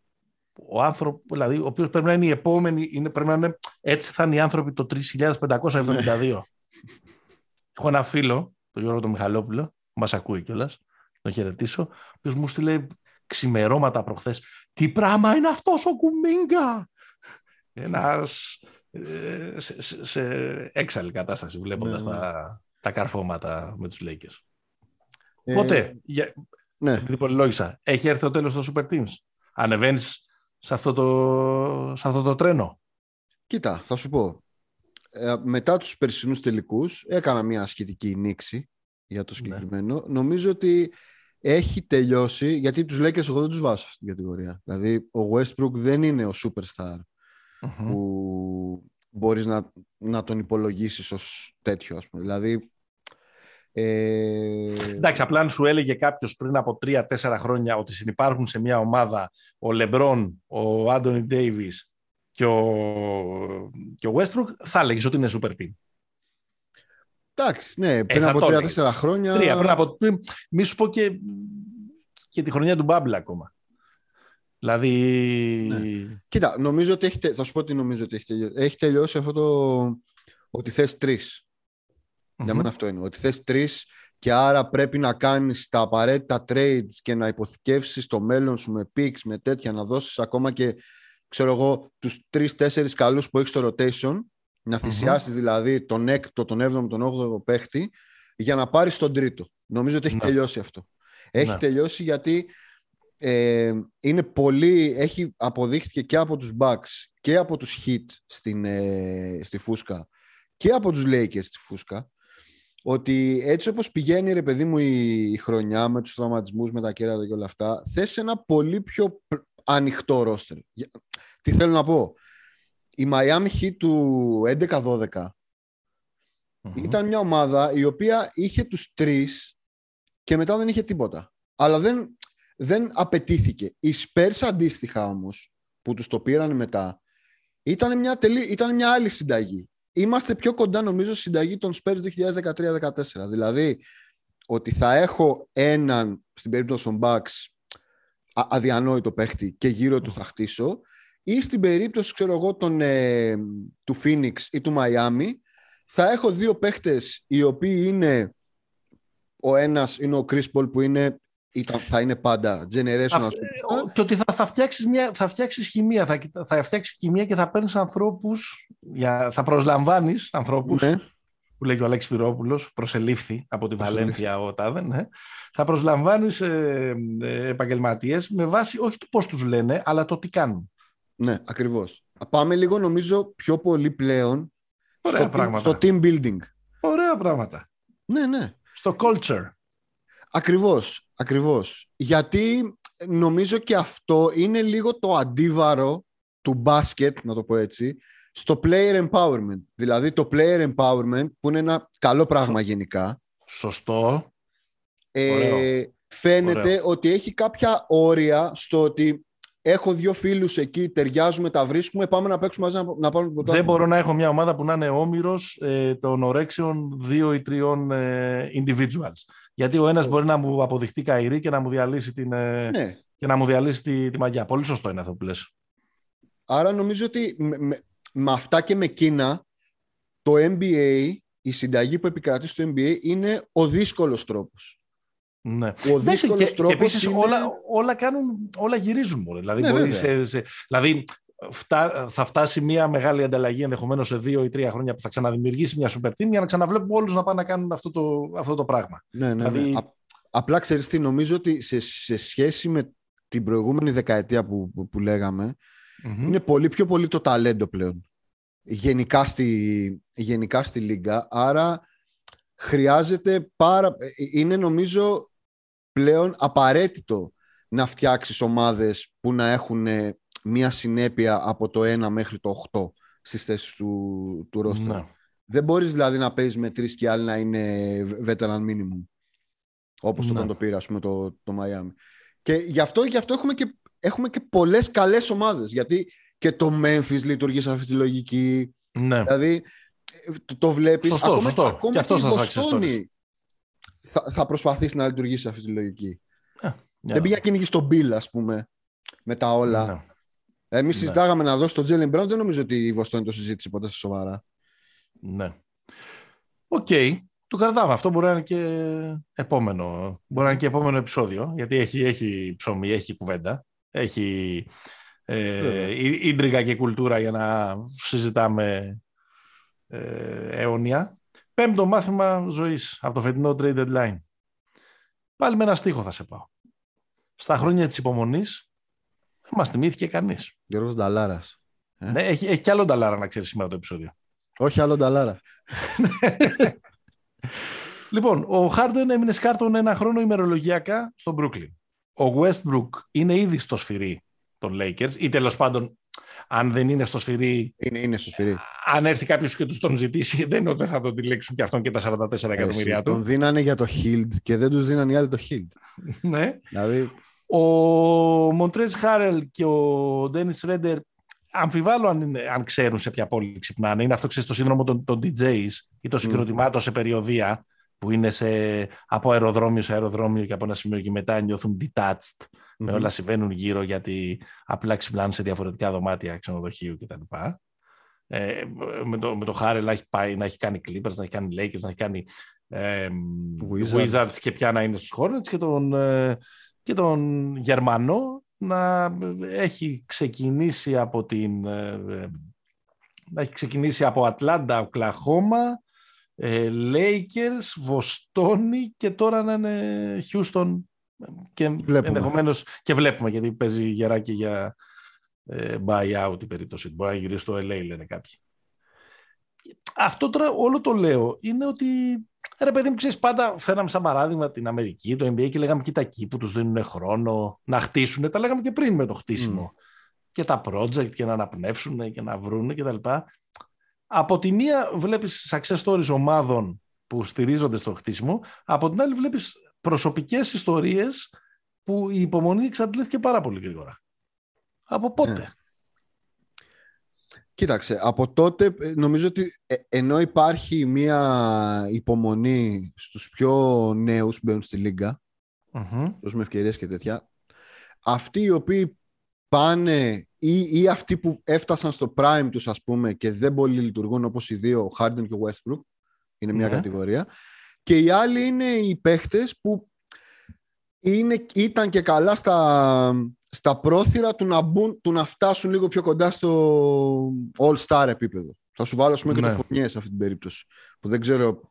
ο άνθρωπο, δηλαδή, ο οποίος πρέπει να είναι η επόμενη, είναι, πρέπει να είναι, έτσι θα είναι οι άνθρωποι το 3572. Έχω ένα φίλο, τον Γιώργο τον Μιχαλόπουλο, που μας ακούει κιόλας, τον χαιρετήσω, ο οποίος μου στείλε ξημερώματα προχθές. Τι πράγμα είναι αυτός ο Κουμίγκα! Ένας ε, σε, σε, σε έξαλλη κατάσταση βλέποντας ναι, ναι. τα, τα καρφώματα με τους Lakers. Ε, Ποτέ, για, ναι. επειδή πολυλόγησα, έχει έρθει ο τέλος των Super Teams. Ανεβαίνεις σε αυτό το, σε αυτό το τρένο; Κοίτα, θα σου πω. Ε, μετά τους περσινούς τελικούς έκανα μια σχετική νήξη για το ναι. συγκεκριμένο. Νομίζω ότι έχει τελειώσει, γιατί τους Lakers εγώ δεν τους βάζω στην κατηγορία. Δηλαδή, ο Westbrook δεν είναι ο superstar που μπορείς να, να τον υπολογίσεις ως τέτοιο, ας πούμε. Δηλαδή, ε... Εντάξει, απλά αν σου έλεγε κάποιος πριν από τρία-τέσσερα χρόνια ότι συνεπάρχουν σε μια ομάδα ο Λεμπρόν, ο Άντωνι Ντέιβις και ο, και ο Westbrook, θα έλεγες ότι είναι super team. Εντάξει, ναι, πριν ε, από τρία-τέσσερα χρόνια. Τρία, πριν από. Μη σου πω και, και τη χρονιά του Μπάμπλα ακόμα. Δηλαδή. Ναι. Κοίτα, νομίζω ότι έχει, θα σου πω τι νομίζω ότι έχει τελειώσει. Έχει τελειώσει αυτό το ότι θες τρεις. Mm-hmm. Για μένα αυτό είναι. Ότι θες τρεις και άρα πρέπει να κάνεις τα απαραίτητα trades και να υποθηκεύσεις το μέλλον σου με picks, με τέτοια, να δώσεις ακόμα και ξέρω εγώ, τους τρεις-τέσσερις καλούς που έχεις στο rotation, να θυσιάσεις mm-hmm. δηλαδή τον έκτο, τον έβδομο, τον όγδοο παίχτη για να πάρεις τον τρίτο. Νομίζω ότι έχει ναι. τελειώσει αυτό. Έχει ναι. τελειώσει γιατί ε, είναι πολύ, έχει αποδείχθηκε και από τους Bucks και από τους Heat στην, ε, στη φούσκα και από τους Lakers στη φούσκα ότι έτσι όπως πηγαίνει ρε παιδί μου η, χρονιά με τους τραυματισμούς, με τα κέρατα και όλα αυτά θες ένα πολύ πιο ανοιχτό ρόστερ. Τι θέλω να πω; Η Miami Heat του 11-12 ήταν μια ομάδα η οποία είχε τους τρεις και μετά δεν είχε τίποτα. Αλλά δεν, δεν απαιτήθηκε. Οι Spurs αντίστοιχα όμως, που τους το πήραν μετά, ήταν μια, τελή, ήταν μια άλλη συνταγή. Είμαστε πιο κοντά νομίζω στη συνταγή των Spurs 2013-2014. Δηλαδή, ότι θα έχω έναν, στην περίπτωση των Bucks, αδιανόητο παίχτη και γύρω του θα χτίσω ή στην περίπτωση, ξέρω εγώ, τον, ε, του Phoenix ή του Miami θα έχω δύο παίχτες οι οποίοι είναι ο ένας είναι ο Chris Paul που είναι ήταν, θα είναι πάντα generation Και ότι θα, θα, φτιάξεις μια, θα φτιάξεις χημεία, θα, θα φτιάξεις χημεία και θα παίρνεις ανθρώπους, για, θα προσλαμβάνεις ανθρώπους, ναι. που λέει και ο Αλέξης Πυρόπουλος, προσελήφθη από τη Βαλένθια ο Τάδε, ναι. θα προσλαμβάνεις ε, ε, επαγγελματίες με βάση όχι το πώς τους λένε, αλλά το τι κάνουν. Ναι, ακριβώς. Πάμε λίγο νομίζω πιο πολύ πλέον Ωραία στο, στο team building. Ωραία πράγματα. Ναι, ναι. Στο culture. Ακριβώς, ακριβώς. Γιατί νομίζω και αυτό είναι λίγο το αντίβαρο του μπάσκετ, να το πω έτσι, στο player empowerment. Δηλαδή το player empowerment που είναι ένα καλό πράγμα γενικά. Σωστό. Ε, φαίνεται ότι έχει κάποια όρια στο ότι έχω δύο φίλους εκεί, ταιριάζουμε, τα βρίσκουμε, πάμε να παίξουμε μαζί να, πάμε το Δεν μπορώ να έχω μια ομάδα που να είναι όμοιρος ε, των ορέξεων δύο ή τριών ε, individuals. Γιατί ο ένας μπορεί να μου αποδειχτεί καηρή και να μου διαλύσει, την, ε, ναι. και να μου διαλύσει τη, τη μαγιά. Πολύ σωστό είναι αυτό που λες. Άρα νομίζω ότι με, με, αυτά και με Κίνα το NBA, η συνταγή που επικρατεί στο NBA είναι ο δύσκολος τρόπος. Ναι. Ο δύσκολος και, και επίσης είναι... όλα, όλα, κάνουν, όλα γυρίζουν μόνο. Δηλαδή, ναι, μπορεί σε, σε, δηλαδή φτά, θα φτάσει μια μεγάλη ανταλλαγή ενδεχομένως σε δύο ή τρία χρόνια που θα ξαναδημιουργήσει μια super team για να ξαναβλέπουμε όλους να πάνε να κάνουν αυτό το, αυτό το πράγμα. Ναι, ναι, δηλαδή... ναι. Α, απλά ξέρεις τι, νομίζω ότι σε, σε σχέση με την προηγούμενη δεκαετία που, που, που λεγαμε είναι πολύ πιο πολύ το ταλέντο πλέον. Γενικά στη, γενικά στη Λίγκα. Άρα χρειάζεται πάρα... Είναι νομίζω πλέον απαραίτητο να φτιάξεις ομάδες που να έχουν μία συνέπεια από το 1 μέχρι το 8 στις θέσεις του, του ρόστερ. Ναι. Δεν μπορείς δηλαδή να παίζεις με τρεις και άλλοι να είναι veteran minimum. Όπως ναι. όταν το πήρε, ας πούμε, το, το Miami. Και γι' αυτό, γι αυτό έχουμε, και, έχουμε και πολλές καλές ομάδες. Γιατί και το Memphis λειτουργεί σε αυτή τη λογική. Ναι. Δηλαδή, το, το βλέπεις. Σωστό, ακόμα, σωστό. Ακόμα και, αυτό και η Βοστόνη θα, θα προσπαθήσει να λειτουργήσει σε αυτή τη λογική. Yeah, Δεν πήγε να κυνηγήσει τον Beal, ας πούμε, με τα όλα. Ναι. Εμείς ναι. συζητάγαμε να δώσει τον Jaylen Brown, δεν νομίζω ότι η Βοστόνη το συζήτησε ποτέ σε σοβαρά. Ναι. OK. Okay. Το κρατάμε. Αυτό μπορεί να είναι και επόμενο. Μπορεί να είναι και επόμενο επεισόδιο. Γιατί έχει, έχει ψωμί, έχει κουβέντα. Έχει ε, ίντριγα και κουλτούρα για να συζητάμε ε, αιώνια. Πέμπτο μάθημα ζωής από το φετινό trade deadline. Πάλι με ένα στίχο θα σε πάω. Στα χρόνια της υπομονής δεν μας θυμήθηκε κανείς. Γιώργος Νταλάρας. Ε; Ναι, έχει, έχει κι άλλο Νταλάρα να ξέρεις σήμερα το επεισόδιο. Όχι άλλο Νταλάρα. λοιπόν, ο Χάρντεν έμεινε σκάρτον ένα χρόνο ημερολογιακά στο Brooklyn. Ο Westbrook είναι ήδη στο σφυρί των Lakers ή τέλος πάντων αν δεν είναι στο σφυρί. Είναι, είναι στο σφυρί. Αν έρθει κάποιος και τους τον ζητήσει, δεν είναι ότι θα τον τηλέξουν και αυτόν και τα 44 εκατομμύρια του. Τον δίνανε για το Hild και δεν τους δίνανε οι άλλοι το Hild. ναι. Δηλαδή... Ο Μοντρέζ Χάρελ και ο Ντένις Ρέντερ αμφιβάλλω αν, αν ξέρουν σε ποια πόλη ξυπνάνε. Είναι αυτό ξέρεις, το σύνδρομο των, των DJs ή των συγκροτημάτων σε περιοδία που είναι σε, από αεροδρόμιο σε αεροδρόμιο και από ένα σημείο και μετά νιώθουν detached με όλα συμβαίνουν γύρω γιατί απλά ξυπνάνε σε διαφορετικά δωμάτια ξενοδοχείου κτλ. Ε, με, το, με το Χάρελ να έχει, πάει, να έχει κάνει Clippers, να έχει κάνει Lakers, να έχει κάνει ε, Wizards. Wizards και πια να είναι στους Hornets και τον, ε, και τον Γερμανό να έχει ξεκινήσει από την ε, να έχει ξεκινήσει από Ατλάντα, Οκλαχώμα, Lakers, Βοστόνη και τώρα να είναι Houston και βλέπουμε. και βλέπουμε γιατί παίζει γερά και για ε, buyout η περίπτωση. Μπορεί να γυρίσει στο LA λένε κάποιοι. Αυτό τώρα όλο το λέω είναι ότι ρε παιδί μου ξέρεις πάντα φέραμε σαν παράδειγμα την Αμερική, το NBA και λέγαμε κοίτα εκεί που τους δίνουν χρόνο να χτίσουν. Τα λέγαμε και πριν με το χτίσιμο. Και τα project και να αναπνεύσουν και να βρουν και τα λοιπά. Από τη μία βλέπεις success stories ομάδων που στηρίζονται στο χτίσιμο, από την άλλη βλέπεις προσωπικές ιστορίες που η υπομονή εξαντλήθηκε πάρα πολύ γρήγορα. Από πότε; Ναι. Κοίταξε, από τότε ε, νομίζω ότι ε, ενώ υπάρχει μια υπομονή στους πιο νέους που μπαίνουν στη Λίγκα, mm με ευκαιρίες και τέτοια, αυτοί οι οποίοι πάνε ή, ή αυτοί που έφτασαν στο prime τους ας πούμε και δεν πολύ λειτουργούν όπως οι δύο, ο Harden και ο Westbrook, είναι μια ναι. κατηγορία, και οι άλλοι είναι οι παίχτες που είναι, ήταν και καλά στα, στα πρόθυρα του να, μπουν, του να φτάσουν λίγο πιο κοντά στο all-star επίπεδο. Θα σου βάλω, πούμε, και το ναι. σε αυτή την περίπτωση, που δεν ξέρω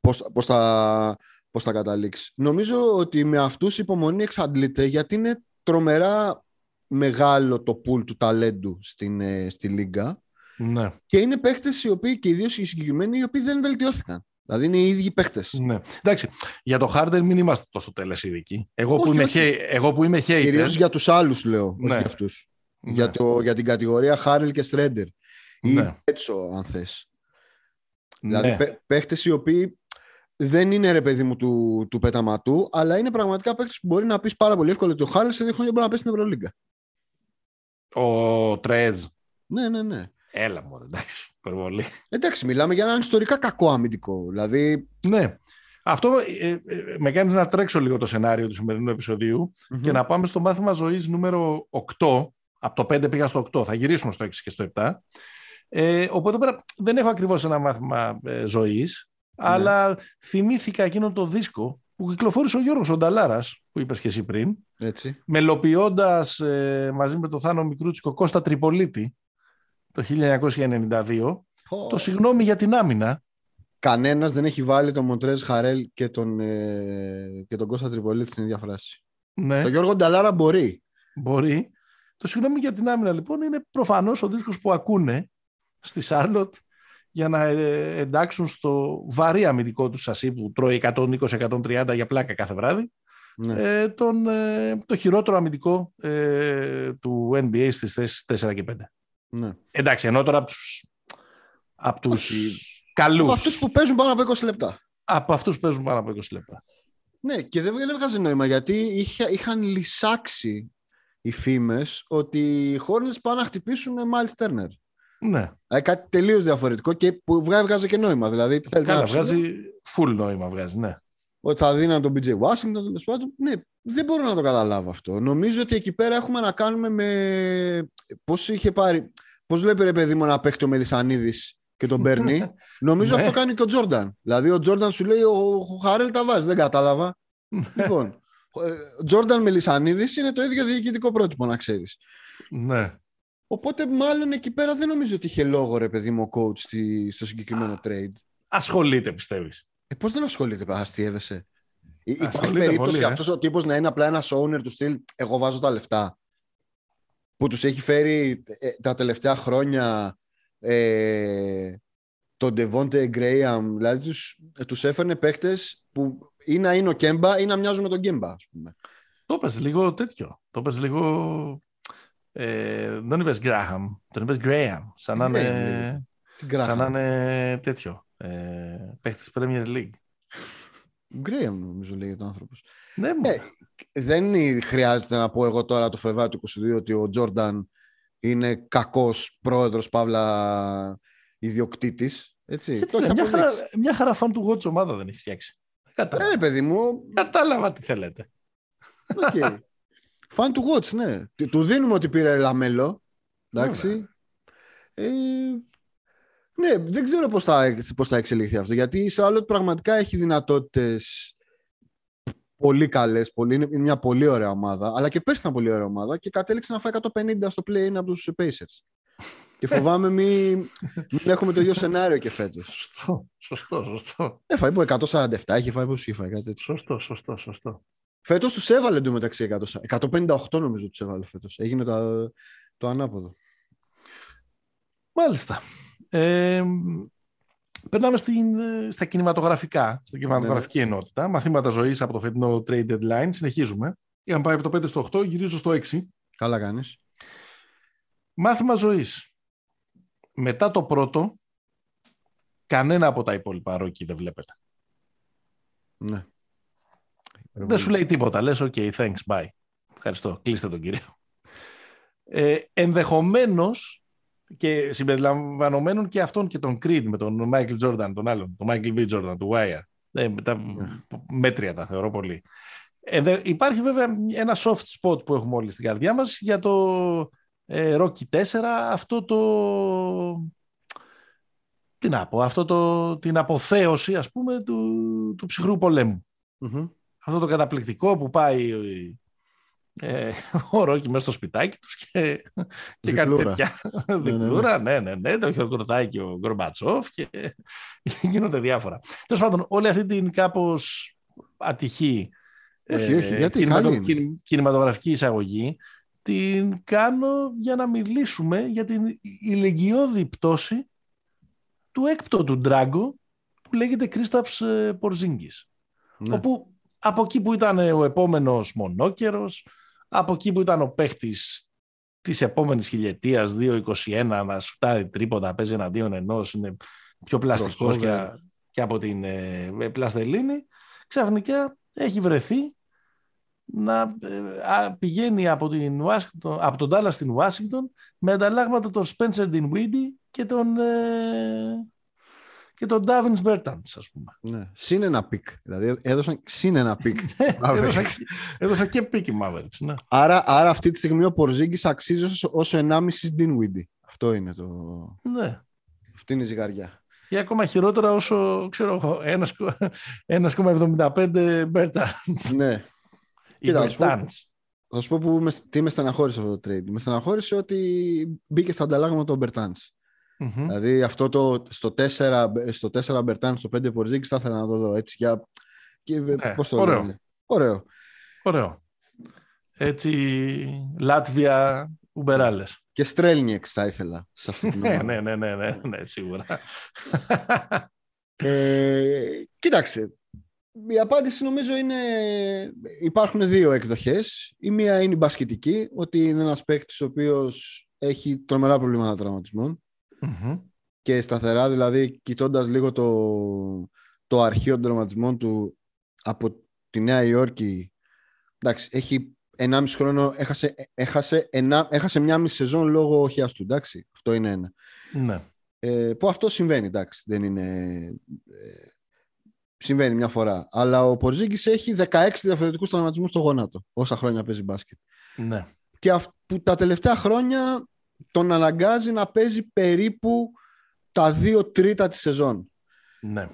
πώς, πώς, θα, πώς θα καταλήξει. Νομίζω ότι με αυτούς η υπομονή εξαντλείται, γιατί είναι τρομερά μεγάλο το pool του ταλέντου στην, ε, στη Λίγκα. Ναι. Και είναι παίχτες οι οποίοι, και ιδίως οι συγκεκριμένοι, οι οποίοι δεν βελτιώθηκαν. Δηλαδή είναι οι ίδιοι παίχτε. Ναι. Εντάξει, για το Harden μην είμαστε τόσο τέλε ειδικοί. Εγώ, που είμαι, εγώ που είμαι hater. Κυρίως για τους άλλους λέω. Ναι. για αυτούς. Ναι. Για, το, για την κατηγορία Χάρελ και Στρέντερ. Ή ναι. Έτσο, αν θες. Ναι. Δηλαδή παίχτε οι οποίοι δεν είναι ρε παιδί μου του, του πεταματού, αλλά είναι πραγματικά παίχτε που μπορεί να πεις πάρα πολύ εύκολα ότι ο Χάρελ σε δύο χρόνια μπορεί να πέσει στην Ευρωλίγκα. Ο Τρέζ. Ναι, ναι, ναι. Έλα μου, εντάξει, υπερβολή. Εντάξει, μιλάμε για έναν ιστορικά κακό αμυντικό. Δηλαδή... Ναι. Αυτό ε, ε, με κάνεις να τρέξω λίγο το σενάριο του σημερινού και να πάμε στο μάθημα ζωής νούμερο 8. Από το 5 πήγα στο 8. Θα γυρίσουμε στο 6 και στο 7. Ε, οπότε εδώ πέρα δεν έχω ακριβώς ένα μάθημα ε, ζωής, ναι. αλλά θυμήθηκα εκείνο το δίσκο που κυκλοφόρησε ο Γιώργος ο Νταλάρας, που είπες και εσύ πριν, Έτσι. μελοποιώντας ε, μαζί με τον Θάνο Μικρούτσικο Κώστα Τριπολίτη, το 1992, το συγγνώμη για την άμυνα. Κανένας δεν έχει βάλει τον Μοντρέζ Χαρέλ και τον, ε, και τον Κώστα Τριπολίτη στην ίδια φράση. Ναι. Το Γιώργο Νταλάρα μπορεί. Μπορεί. Το συγγνώμη για την άμυνα λοιπόν είναι προφανώς ο δίσκος που ακούνε στη Σάρλοτ για να ε, εντάξουν στο βαρύ αμυντικό του σασί που τρώει 120-130 για πλάκα κάθε βράδυ ναι. ε, τον, ε, το χειρότερο αμυντικό ε, του NBA στις θέσεις 4 και 5. Ναι. Εντάξει, ενώ τώρα από τους, από τους καλούς... Από αυτούς που παίζουν πάνω από 20 λεπτά. Από αυτούς που παίζουν πάνω από 20 λεπτά. Ναι, και δεν βγάζει νόημα γιατί είχα, είχαν λυσάξει οι φήμες ότι οι Hornets πάνε να χτυπήσουν Miles Turner. Ναι. Ε, κάτι τελείως διαφορετικό και που βγάζει και νόημα. Δηλαδή, Καλά, να βγάζει full νόημα, βγάζει, ναι. Ότι θα δίναν τον BJ Washington, τέλος πάντων. Ναι, δεν μπορώ να το καταλάβω αυτό. Νομίζω ότι εκεί πέρα έχουμε να κάνουμε με. Πώς είχε πάρει. Πώς βλέπει ρε παιδί μου να παίχει ο Μελισανίδης και τον παίρνει; Νομίζω ναι. αυτό κάνει και ο Τζόρνταν. Δηλαδή ο Τζόρνταν σου λέει: Ο Χαρέλ τα βάζει. Δεν κατάλαβα. Ναι. λοιπόν, Τζόρνταν Μελισανίδης είναι το ίδιο διοικητικό πρότυπο, να ξέρεις. Ναι. Οπότε μάλλον εκεί πέρα δεν νομίζω ότι είχε λόγο ρε παιδί μου ο coach στο συγκεκριμένο trade. Ασχολείται πιστεύεις. Ε, πώς δεν ασχολείται, αστείευεσαι. Υπάρχει περίπτωση ε. αυτός ο τύπος να είναι απλά ένας owner του στυλ εγώ βάζω τα λεφτά που τους έχει φέρει ε, τα τελευταία χρόνια ε, τον Devonte Graham δηλαδή τους, τους έφερνε παίχτες που ή να είναι ο Κέμπα ή να μοιάζουν με τον Κέμπα ας πούμε. Το πες λίγο τέτοιο. Το πες λίγο ε, δεν είπες Graham, τον είπες Graham. Σαν να είναι, σαν να είναι τέτοιο. Ε, παίχτης Premier League. Graham νομίζω λέγεται ο άνθρωπος. Ναι, ε, δεν χρειάζεται να πω εγώ τώρα το Φεβρουάριο του 22 ότι ο Τζόρνταν είναι κακός πρόεδρος Παύλα ιδιοκτήτης. Έτσι. το ναι, μια, χαρά, μια χαρά φαν του Watch ομάδα δεν έχει φτιάξει. Κατάλαβα. Ε, παιδί μου. Κατάλαβα τι θέλετε. Okay. Φαν του Watch, ναι. Του δίνουμε ότι πήρε λαμέλο. Εντάξει. Ε, ναι, δεν ξέρω πώς θα, πώς θα εξελιχθεί αυτό. Γιατί η Σάλοτ πραγματικά έχει δυνατότητες πολύ καλές. Πολύ, είναι μια πολύ ωραία ομάδα. Αλλά και πέρσι ήταν πολύ ωραία ομάδα και κατέληξε να φάει 150 στο play-in από τους Pacers. Και φοβάμαι μην, μην έχουμε το ίδιο σενάριο και φέτος. Σωστό, σωστό, σωστό. Έφαγε 147, έχει φάει πώ είχε φάει κάτι τέτοιο. Σωστό, σωστό, σωστό. Φέτος τους έβαλε εντωμεταξύ 158 νομίζω τους έβαλε φέτος. Έγινε το, το ανάποδο. Μάλιστα. Ε, περνάμε στην, στα κινηματογραφικά, στην κινηματογραφική ναι. ενότητα. Μαθήματα ζωής από το φετινό trade deadline. Συνεχίζουμε. Είχαμε πάει από το 5 στο 8, γυρίζω στο 6. Καλά κάνεις. Μάθημα ζωής. Μετά το πρώτο, κανένα από τα υπόλοιπα ρόκι δεν βλέπετε. Ναι. Δεν σου λέει τίποτα. Λες, ok, thanks, bye. Ευχαριστώ. Κλείστε τον κύριο. Ε, ενδεχομένως και συμπεριλαμβανομένων και αυτών και τον Creed με τον Michael Jordan, τον άλλον, τον Michael B. Jordan, του Wire. Ε, τα ναι. μέτρια τα θεωρώ πολύ. Ε, υπάρχει βέβαια ένα soft spot που έχουμε όλοι στην καρδιά μας για το ε, Rocky 4, αυτό το... Τι να πω, αυτό το, την αποθέωση ας πούμε του, του ψυχρού αυτό το καταπληκτικό που πάει ε, ο Ρόκι μέσα στο σπιτάκι τους και, και κάτι τέτοια ναι, ναι, ναι. διπλούρα, ναι, ναι, ναι, το χειροκροτάει και ο Γκορμπατσόφ και γίνονται διάφορα. Τέλος πάντων, όλη αυτή την κάπως ατυχή όχι, όχι, ε, γιατί, κινηματογραφική εισαγωγή την κάνω για να μιλήσουμε για την ηλικιώδη πτώση του έκπτωτου Ντράγκο που λέγεται Κρίσταψ Πορζίνγκης. Ναι. Όπου από εκεί που ήταν ο επόμενος μονόκερος, από εκεί που ήταν ο παίχτης της επόμενης χιλιετίας, 2-21, να σουτάρει τρίποτα, παίζει εναντίον ενός, είναι πιο πλαστικός και, και, από την ε, πλαστελίνη, ξαφνικά έχει βρεθεί να ε, πηγαίνει από, την από τον Τάλλας στην Ουάσιγκτον με ανταλλάγματα τον Spencer Dinwiddie και τον ε, και τον Ντάβις Μπέρτανς, ας πούμε. Ναι. Συν ένα pick. Δηλαδή έδωσαν συν ένα pick. έδωσαν, έδωσαν και pick οι Mavericks. Ναι. Άρα, άρα αυτή τη στιγμή ο Πορζίγκη αξίζει όσο 1,5 Dinwiddie. Αυτό είναι το. Ναι. Αυτή είναι η ζυγαριά. Και ακόμα χειρότερα όσο ξέρω 1,75 Μπέρτανς. Ναι. Κοίτα, θα σου πω τι με στεναχώρησε αυτό το trade. Με στεναχώρησε ότι μπήκε στα ανταλλάγματα των Μπερτάνς. Mm-hmm. Δηλαδή αυτό το στο 4, στο 4 Μπερτάν, στο 5 Πορζίκης θα ήθελα να το δω έτσι για... Και, ναι, πώς το ωραίο. ωραίο. Ωραίο. Έτσι Λάτβια Ουμπεράλες. Και Στρέλνιεξ θα ήθελα σε αυτή την Ναι, ομάδα. ναι, ναι, ναι, ναι, ναι, σίγουρα. Ε, κοίταξε. Η απάντηση νομίζω είναι υπάρχουν δύο εκδοχές. Η μία είναι η μπασκετική, ότι είναι ένας παίκτης ο οποίος έχει τρομερά προβλήματα τραυματισμών Μμμ. και σταθερά, δηλαδή κοιτώντας λίγο το, το αρχείο των τραυματισμών του από τη Νέα Υόρκη, εντάξει, έχει 1,5 χρόνο, έχασε, έχασε, ένα, έχασε μια μισή σεζόν λόγω χιάστου, εντάξει, αυτό είναι ένα. Ναι. Ε, που αυτό συμβαίνει, εντάξει, δεν είναι... Ε, συμβαίνει μια φορά. Αλλά ο Πορζίγκης έχει 16 διαφορετικούς τραυματισμούς στο γόνατο, όσα χρόνια παίζει μπάσκετ. ναι. Και αυ- που τα τελευταία χρόνια τον αναγκάζει να παίζει περίπου τα δύο τρίτα της σεζόν. ναι.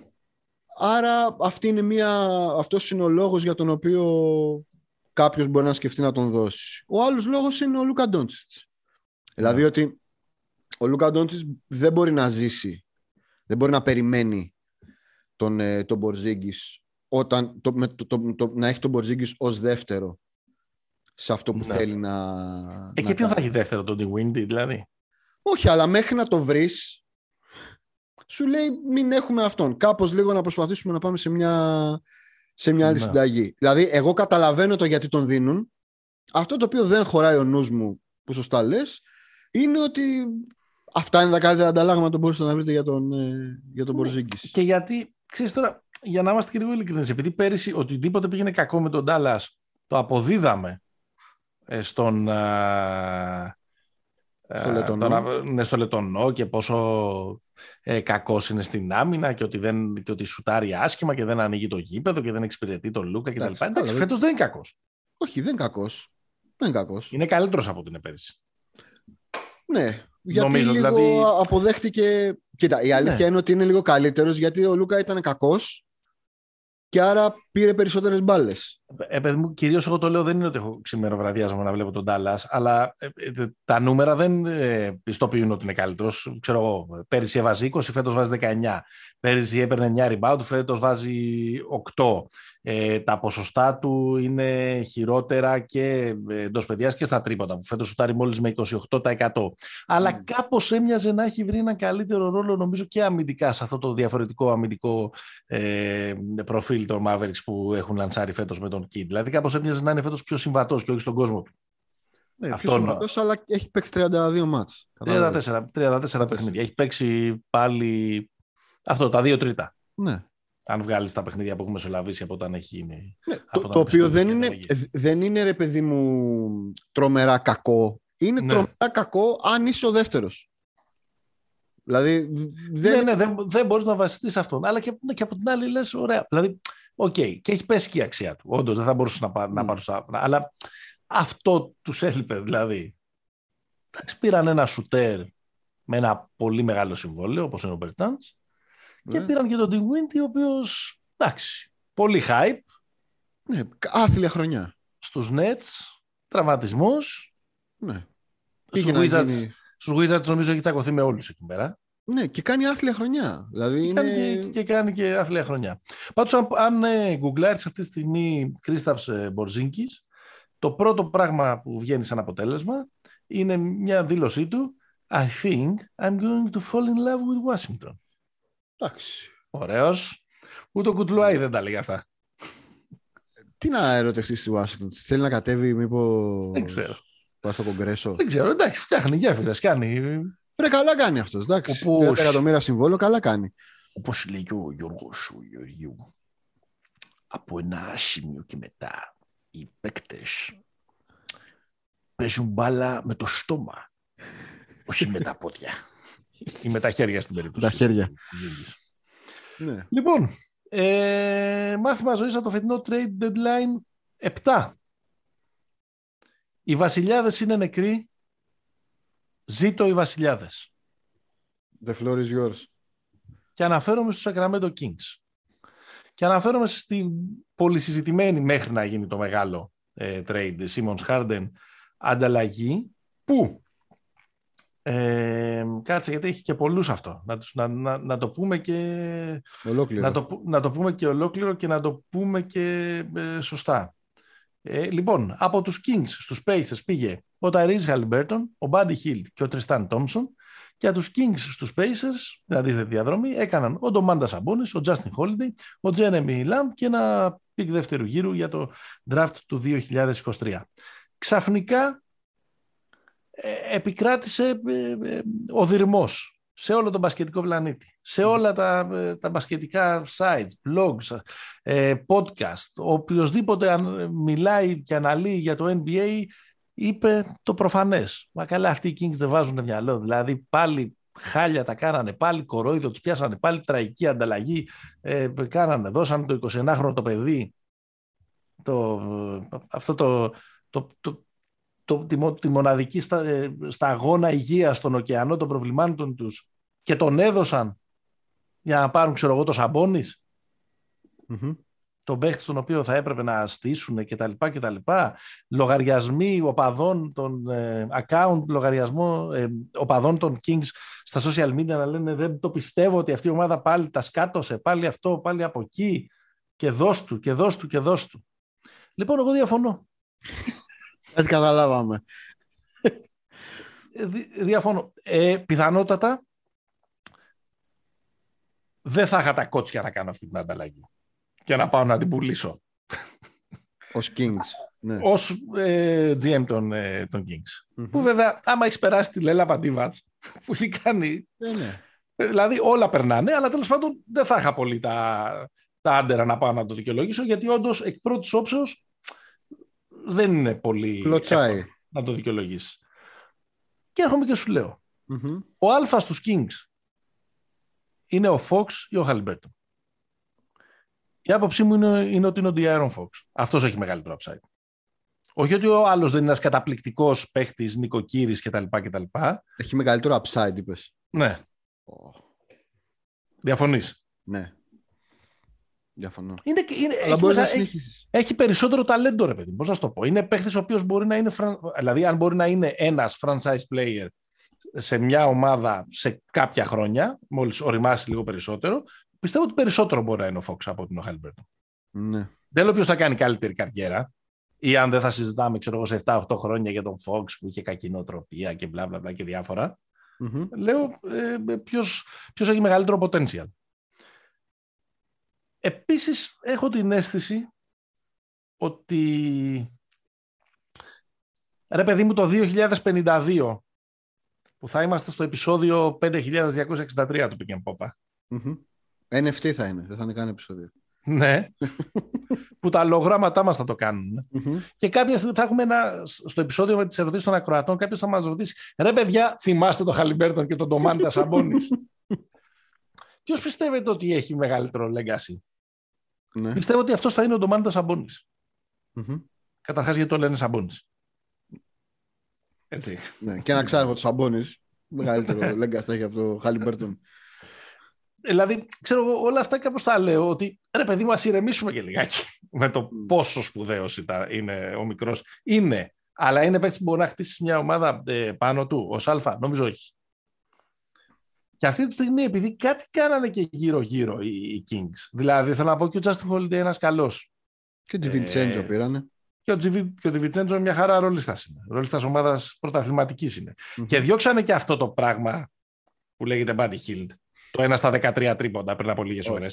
Άρα αυτή είναι μια, αυτός είναι ο λόγος για τον οποίο κάποιος μπορεί να σκεφτεί να τον δώσει. Ο άλλος λόγος είναι ο Λούκα Ντόντσιτς. Δηλαδή ότι ο Λούκα Ντόντσιτς δεν μπορεί να ζήσει, δεν μπορεί να περιμένει τον, ε, τον Μπορζίγκης όταν, το, με, το, το, το- να έχει τον Μπορζίγκης ως δεύτερο σε αυτό που Ναι. θέλει να, Ε, να και ποιον θα κάνει. έχει δεύτερο, τον Windy, δηλαδή; Όχι, αλλά μέχρι να το βρεις σου λέει μην έχουμε αυτόν. Κάπως λίγο να προσπαθήσουμε να πάμε σε μια, σε μια άλλη Ναι. συνταγή. Δηλαδή, εγώ καταλαβαίνω το γιατί τον δίνουν. Αυτό το οποίο δεν χωράει ο νους μου, που σωστά λες, είναι ότι αυτά είναι τα καλύτερα ανταλλάγματα που μπορούσατε να βρείτε για τον, ε, για τον Ναι. Μπορζίγκης. Και γιατί, ξέρεις τώρα, για να είμαστε και λίγο ειλικρινείς, επειδή πέρυσι οτιδήποτε πήγαινε κακό με τον Dallas, το αποδίδαμε ε, στον, α, Στο α, Λετωνό. τον- ναι, στο Λετωνό και πόσο ε, κακός είναι στην άμυνα και ότι, δεν, και ότι σουτάρει άσχημα και δεν ανοίγει το γήπεδο και δεν εξυπηρετεί τον Λούκα κτλ. Εντάξει, Εντάξει, καλά, φέτος δεν είναι κακός. Όχι, δεν είναι κακός. Δεν είναι κακός. Είναι καλύτερος από την πέρυσι. Ναι, γιατί Νομίζω, λίγο δηλαδή- αποδέχτηκε... Κοίτα, η αλήθεια Ναι. είναι ότι είναι λίγο καλύτερος γιατί ο Λούκα ήταν κακός και άρα πήρε περισσότερες μπάλες. Ε, παιδί μου, κυρίως εγώ το λέω δεν είναι ότι έχω ξημεροβραδιάζομαι να βλέπω τον Dallas, αλλά ε, ε, τα νούμερα δεν ε, πιστοποιούν ότι είναι καλύτερος. Ξέρω εγώ, πέρυσι έβαζε 20, φέτος βάζει 19. Πέρυσι έπαιρνε 9 rebound, φέτος βάζει 8. Ε, τα ποσοστά του είναι χειρότερα και εντός παιδιάς και στα τρίποτα, που φέτος σουτάρει μόλις με 28%. Αλλά Mm. κάπως έμοιαζε να έχει βρει ένα καλύτερο ρόλο, νομίζω, και αμυντικά σε αυτό το διαφορετικό αμυντικό ε, προφίλ των Mavericks που έχουν λανσάρει φέτος με τον Kid. Δηλαδή κάπως έμοιαζε να είναι φέτος πιο συμβατός και όχι στον κόσμο του. Ναι, Αυτό πιο εννοώ. συμβατός, αλλά έχει παίξει 32 μάτς. 34, 34 παιχνίδια. Έχει παίξει πάλι αυτό, τα δύο τρίτα. Ναι. Αν βγάλεις τα παιχνίδια που έχουμε μεσολαβήσει από όταν έχει γίνει. Ναι, Από το, τα το οποίο Χριστούγεννα δεν είναι, αλλαγή. δεν είναι ρε παιδί μου τρομερά κακό. Είναι Ναι. τρομερά κακό αν είσαι ο δεύτερος. Δηλαδή δεν... Ναι, ναι, δεν, δεν μπορείς να βασιστείς σε αυτόν. Αλλά και, ναι, και από την άλλη λες, ωραία. Δηλαδή, οκ, και έχει πέσει και η αξία του. Όντως δεν θα μπορούσες να, πά, να Mm. παρουσιάσει. Αλλά αυτό τους έλειπε. Δηλαδή, εντάξει, πήραν ένα σουτέρ με ένα πολύ μεγάλο συμβόλαιο, όπως είναι ο Μπερτάνς, και Ναι. πήραν και τον Dinwiddie, ο οποίος εντάξει, πολύ hype ναι, άθλια χρονιά. στους Nets, τραυματισμός. Ναι. Στους Πήγε να Wizards, γίνει- στους Wizards νομίζω έχει τσακωθεί με όλους εκεί πέρα. Ναι, και κάνει άθλια χρονιά. Δηλαδή είναι... Κάνει και, και κάνει και αθλία χρονιά. Πάντως αν, αν ε, γκουγκλάρεις αυτή τη στιγμή Κρίσταψ ε, Μπορζίνκης, το πρώτο πράγμα που βγαίνει σαν αποτέλεσμα είναι μια δήλωσή του I think I'm going to fall in love with Washington. Εντάξει. Ωραίος. Ούτε ο Κουτλουάη δεν τα λέει αυτά. Τι να ερωτευτείς στη Washington. Θέλει να κατέβει μήπως... Δεν ξέρω. Πάει στο κογκρέσο; Δεν ξέρω, εντάξει, φτιάχνει γέφυρες, κάνει. Ρε, καλά κάνει αυτός. Εντάξει. Όπως- 30 εκατομμύρια συμβόλο, καλά κάνει. Όπως λέει και ο Γιώργος ο Γεωργίου, από ένα σημείο και μετά οι παίκτες παίζουν μπάλα με το στόμα, όχι με τα πόδια. Ή με τα χέρια στην περίπτωση. Τα χέρια. του Γιώργης. Ναι. Λοιπόν, ε, μάθημα ζωής από το φετινό trade deadline 7. Οι βασιλιάδες είναι νεκροί. Ζήτω οι βασιλιάδες. The floor is yours. Και αναφέρομαι στους Sacramento Kings. Και αναφέρομαι στην πολυσυζητημένη μέχρι να γίνει το μεγάλο ε, trade Simmons Harden ανταλλαγή που ε, κάτσε γιατί έχει και πολλούς αυτό να, τους- να, να, να το πούμε και Ολόκληρο. να το, που- να το πούμε και ολόκληρο και να το πούμε και ε, σωστά Ε, λοιπόν, από τους Kings στους Pacers πήγε ο Tyrese Haliburton, ο Buddy Hield και ο Tristan Thompson και από τους Kings στους Pacers, την αντίθετη διαδρομή, έκαναν ο Ντομάντας Σαμπόνις, ο Justin Holiday, ο Jeremy Lamb και ένα pick δεύτερου γύρου για το draft του 2023. Ξαφνικά ε, επικράτησε ε, ε, ο δυρμός σε όλο τον μπασκετικό πλανήτη, σε όλα τα, τα μπασκετικά sites, blogs, podcast. Ο οποιοδήποτε μιλάει και αναλύει για το NBA είπε το προφανές. Μα καλά αυτοί οι Kings δεν βάζουν μυαλό. Δηλαδή πάλι χάλια τα κάνανε, πάλι κορόιδο τους πιάσανε, πάλι τραγική ανταλλαγή ε, κάνανε, δώσανε το 21χρονο το παιδί το, αυτό το, το, το, το, τη, τη μοναδική στα, ε, στα αγώνα υγείας στον ωκεανό των προβλημάτων τους και τον έδωσαν για να πάρουν ξέρω εγώ το σαμπονις τον παίχτη στον οποίο θα έπρεπε να στήσουν κτλ. κτλ. Λογαριασμοί οπαδών των ε, account, λογαριασμό ε, οπαδών των Kings στα social media να λένε δεν το πιστεύω ότι αυτή η ομάδα πάλι τα σκάτωσε, πάλι αυτό, πάλι από εκεί και δώσ' του και δώσ' του και δώσ' του. Λοιπόν, εγώ διαφωνώ. Έτσι καταλάβαμε. Ε, διαφωνώ. Ε, πιθανότατα δεν θα είχα τα κότσια να κάνω αυτή την ανταλλαγή και να πάω να την πουλήσω. Ως Kings. Ναι. Ως ε, GM των, ε, των Kings. Που βέβαια, άμα έχεις περάσει τη Λέλα Παντίβατς, που έχει κάνει... Ε, ναι. Δηλαδή όλα περνάνε, αλλά τέλος πάντων δεν θα είχα πολύ τα, τα άντερα να πάω να το δικαιολογήσω, γιατί όντως εκ πρώτης όψεως δεν είναι πολύ Κλωτσάει. να το δικαιολογήσει. Και έρχομαι και σου λεω Ο Α στους Kings είναι ο Fox ή ο Χαλιμπέρτον. Η άποψή μου είναι, είναι ότι είναι ο Diaron Fox. Αυτός έχει μεγαλύτερο upside. Όχι ότι ο άλλος δεν είναι ένας καταπληκτικός παίχτης, νοικοκύρης κτλ, κτλ. Έχει μεγαλύτερο upside, είπες. Ναι. Oh. Διαφωνείς; Ναι. Διαφωνώ. Είναι, είναι, έχει, να έχει, έχει, περισσότερο ταλέντο, ρε παιδί. Πώ να σου το πω. Είναι παίχτης ο οποίος μπορεί να είναι. Δηλαδή, αν μπορεί να είναι ένας franchise player σε μια ομάδα σε κάποια χρόνια, μόλις οριμάσει λίγο περισσότερο, πιστεύω ότι περισσότερο μπορεί να είναι ο Fox από την ο Χάλιμπερτον. Ναι. Δεν λέω ποιος θα κάνει καλύτερη καριέρα. Ή αν δεν θα συζητάμε, ξέρω εγώ, σε 7-8 χρόνια για τον Fox που είχε κακή νοοτροπία και μπλα μπλα μπλα και διάφορα. Mm-hmm. Λέω ε, ποιος, ποιος έχει μεγαλύτερο potential. Επίσης, έχω την αίσθηση ότι ρε παιδί μου το 2052 που θα είμαστε στο επεισόδιο 5263 του Pick and mm NFT θα είναι, δεν θα είναι καν επεισόδιο. Ναι, τα προγράμματά μας θα το κάνουν. Και κάποια στιγμή θα έχουμε ένα, στο επεισόδιο με τις ερωτήσεις των ακροατών, κάποιος θα μας ρωτήσει, ρε παιδιά, θυμάστε τον Χαλιμπέρτον και τον Ντομάντας Σαμπόνις. Ποιος πιστεύετε ότι έχει μεγαλύτερο legacy; Ναι. Πιστεύω ότι αυτός θα είναι ο Ντομάντας Σαμπόνις. Mm-hmm. Καταρχάς γιατί το λένε Σαμπόνις. Έτσι. Ναι. Και ένα ξέρω το Σαμπόνις, μεγαλύτερο legacy θα έχει από το Χαλιμπέρτον. Δηλαδή, ξέρω εγώ, όλα αυτά κάπως τα λέω ότι ρε παιδί μου, ας ηρεμήσουμε και λιγάκι με το πόσο σπουδαίος είναι ο μικρός. Είναι, αλλά είναι έτσι που μπορεί να χτίσει μια ομάδα ε, πάνω του, ως Α, νομίζω όχι. Και αυτή τη στιγμή, επειδή κάτι κάνανε και γύρω-γύρω οι, Kings, δηλαδή θέλω να πω και ο Justin Holiday ένας καλός. Και ο Διβιτσέντζο ε, πήρανε. Και ο, και ο Διβιτσέντζο μια χαρά ρολιστάς είναι. Ρολιστάς ομάδας πρωταθληματικής είναι. Mm-hmm. Και διώξανε και αυτό το πράγμα που λέγεται Buddy Hield το ένα στα 13 τρίποντα πριν από λίγες ώρες.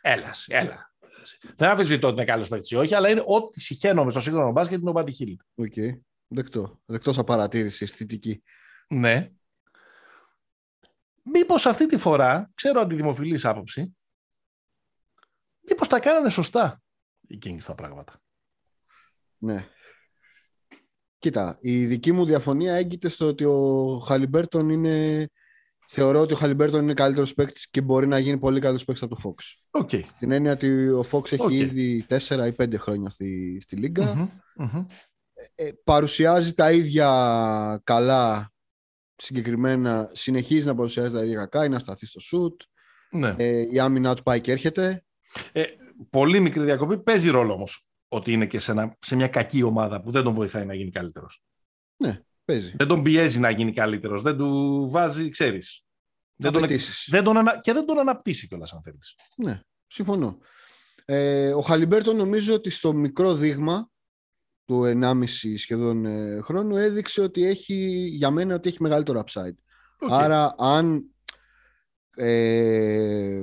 Έλα, έλα. Δεν αμφισβητώ ότι είναι καλός παίκτης όχι, αλλά είναι ό,τι σιχαίνομαι στο σύγχρονο μπάσκετ είναι ο Μπάντι Χίλ. Οκ. Δεκτό. Δεκτό σαν παρατήρηση αισθητική. Ναι. Μήπως αυτή τη φορά, ξέρω αντιδημοφιλής άποψη, μήπως τα κάνανε σωστά οι Kings τα πράγματα. Ναι. Κοίτα, η δική μου διαφωνία έγκυται στο ότι ο Χαλιμπέρτον είναι θεωρώ ότι ο Χαλιμπέρτον είναι καλύτερος παίκτης και μπορεί να γίνει πολύ καλύτερος παίκτης από το Fox. Okay. Την έννοια ότι ο Fox έχει ήδη 4 ή 5 χρόνια στη, στη λιγα ε, παρουσιάζει τα ίδια καλά συγκεκριμένα, συνεχίζει να παρουσιάζει τα ίδια κακά, είναι να σταθεί στο σουτ. Ναι. Ε, η άμυνά του πάει και έρχεται. Ε, πολύ μικρή διακοπή. Παίζει ρόλο όμως ότι είναι και σε, σε μια κακή ομάδα που δεν τον βοηθάει να γίνει καλύτερος. Ναι. Παίζει. Δεν τον πιέζει να γίνει καλύτερος. Δεν του βάζει, ξέρεις. Δεν τον, δεν τον ανα... Και δεν τον αναπτύσσει κιόλας, αν θέλεις. Ναι, συμφωνώ. Ε, ο Χαλιμπέρτον νομίζω ότι στο μικρό δείγμα του 1,5 σχεδόν ε, χρόνου έδειξε ότι έχει, για μένα ότι έχει μεγαλύτερο upside. Άρα αν ε,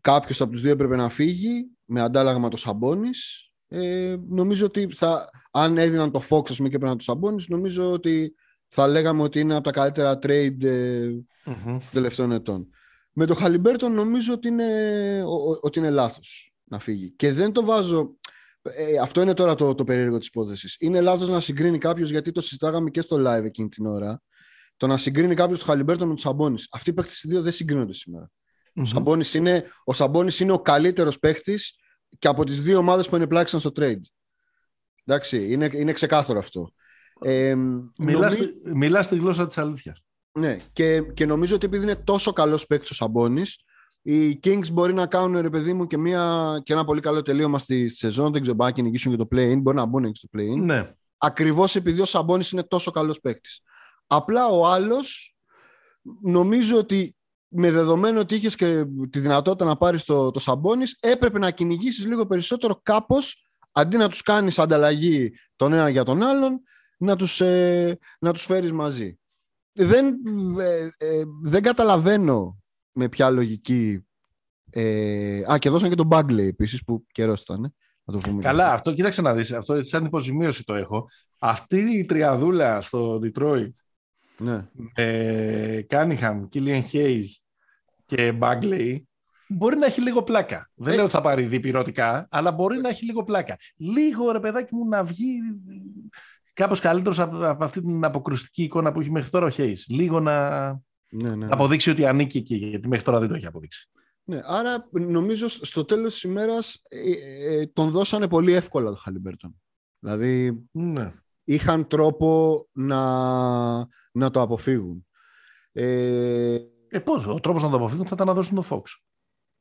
κάποιος από τους δύο έπρεπε να φύγει με αντάλλαγμα το Σαμπόνις ε, νομίζω ότι θα, αν έδιναν το Fox ας πούμε, και έπαιρναν το Σαμπόνις νομίζω ότι θα λέγαμε ότι είναι από τα καλύτερα trade ε, των τελευταίων ετών. Με το Χαλιμπέρτον νομίζω ότι είναι, ότι είναι λάθος να φύγει. Και δεν το βάζω... Ε, αυτό είναι τώρα το, το περίεργο της υπόθεσης. Είναι λάθος να συγκρίνει κάποιος, γιατί το συζητάγαμε και στο live εκείνη την ώρα, το να συγκρίνει κάποιος του Χαλιμπέρτον με του Σαμπόνι. Αυτοί οι παίχτες οι δύο δεν συγκρίνονται σήμερα. Mm-hmm. Ο Σαμπόνι είναι, ο Σαμπόνις είναι ο καλύτερος παίχτης και από τις δύο ομάδες που ενεπλάκησαν στο trade. Εντάξει, είναι, είναι ξεκάθαρο αυτό. Ε, μιλάς, νομί... μιλάς τη γλώσσα της αλήθειας. Ναι, και, και νομίζω ότι επειδή είναι τόσο καλός παίκτης ο Σαμπόνης, οι Kings μπορεί να κάνουν, ρε παιδί μου, και, μια, και ένα πολύ καλό τελείωμα στη σεζόν, δεν ξέρω, να νικήσουν και το play-in, μπορεί να μπουν και στο play-in. Ναι. Ακριβώς επειδή ο Σαμπόνης είναι τόσο καλός παίκτης. Απλά ο άλλος, νομίζω ότι με δεδομένο ότι είχες και τη δυνατότητα να πάρεις το, το Σαμπόνις, έπρεπε να κυνηγήσεις λίγο περισσότερο κάπως, αντί να τους κάνεις ανταλλαγή τον ένα για τον άλλον, να τους, ε, να τους φέρεις μαζί. Δεν, ε, ε, δεν καταλαβαίνω με ποια λογική... Ε, α, και δώσαν και τον Bagley επίσης που καιρός ήταν. Να το πούμε Καλά, αυτό κοίταξε να δεις. Αυτό σαν υποζημίωση το έχω. Αυτή η τριαδούλα στο Detroit ναι. με Κάνιχαμ, Κίλιαν Χέις και Μπάγκλεϊ μπορεί να έχει λίγο πλάκα. Δεν λέω ότι θα πάρει διπυρωτικά, αλλά μπορεί να έχει λίγο πλάκα. Λίγο ρε παιδάκι μου να βγει κάπως καλύτερος από, αυτή την αποκρουστική εικόνα που έχει μέχρι τώρα ο Χέις. Λίγο να, ναι, ναι, αποδείξει ότι ανήκει εκεί, γιατί μέχρι τώρα δεν το έχει αποδείξει. Ναι, άρα νομίζω στο τέλος της ημέρας ε, ε, τον δώσανε πολύ εύκολα το Χαλιμπέρτον. Δηλαδή ναι. είχαν τρόπο να, να το αποφύγουν. Ε, ε, πώς, ο τρόπος να το αποφύγουν θα ήταν να δώσουν το Fox.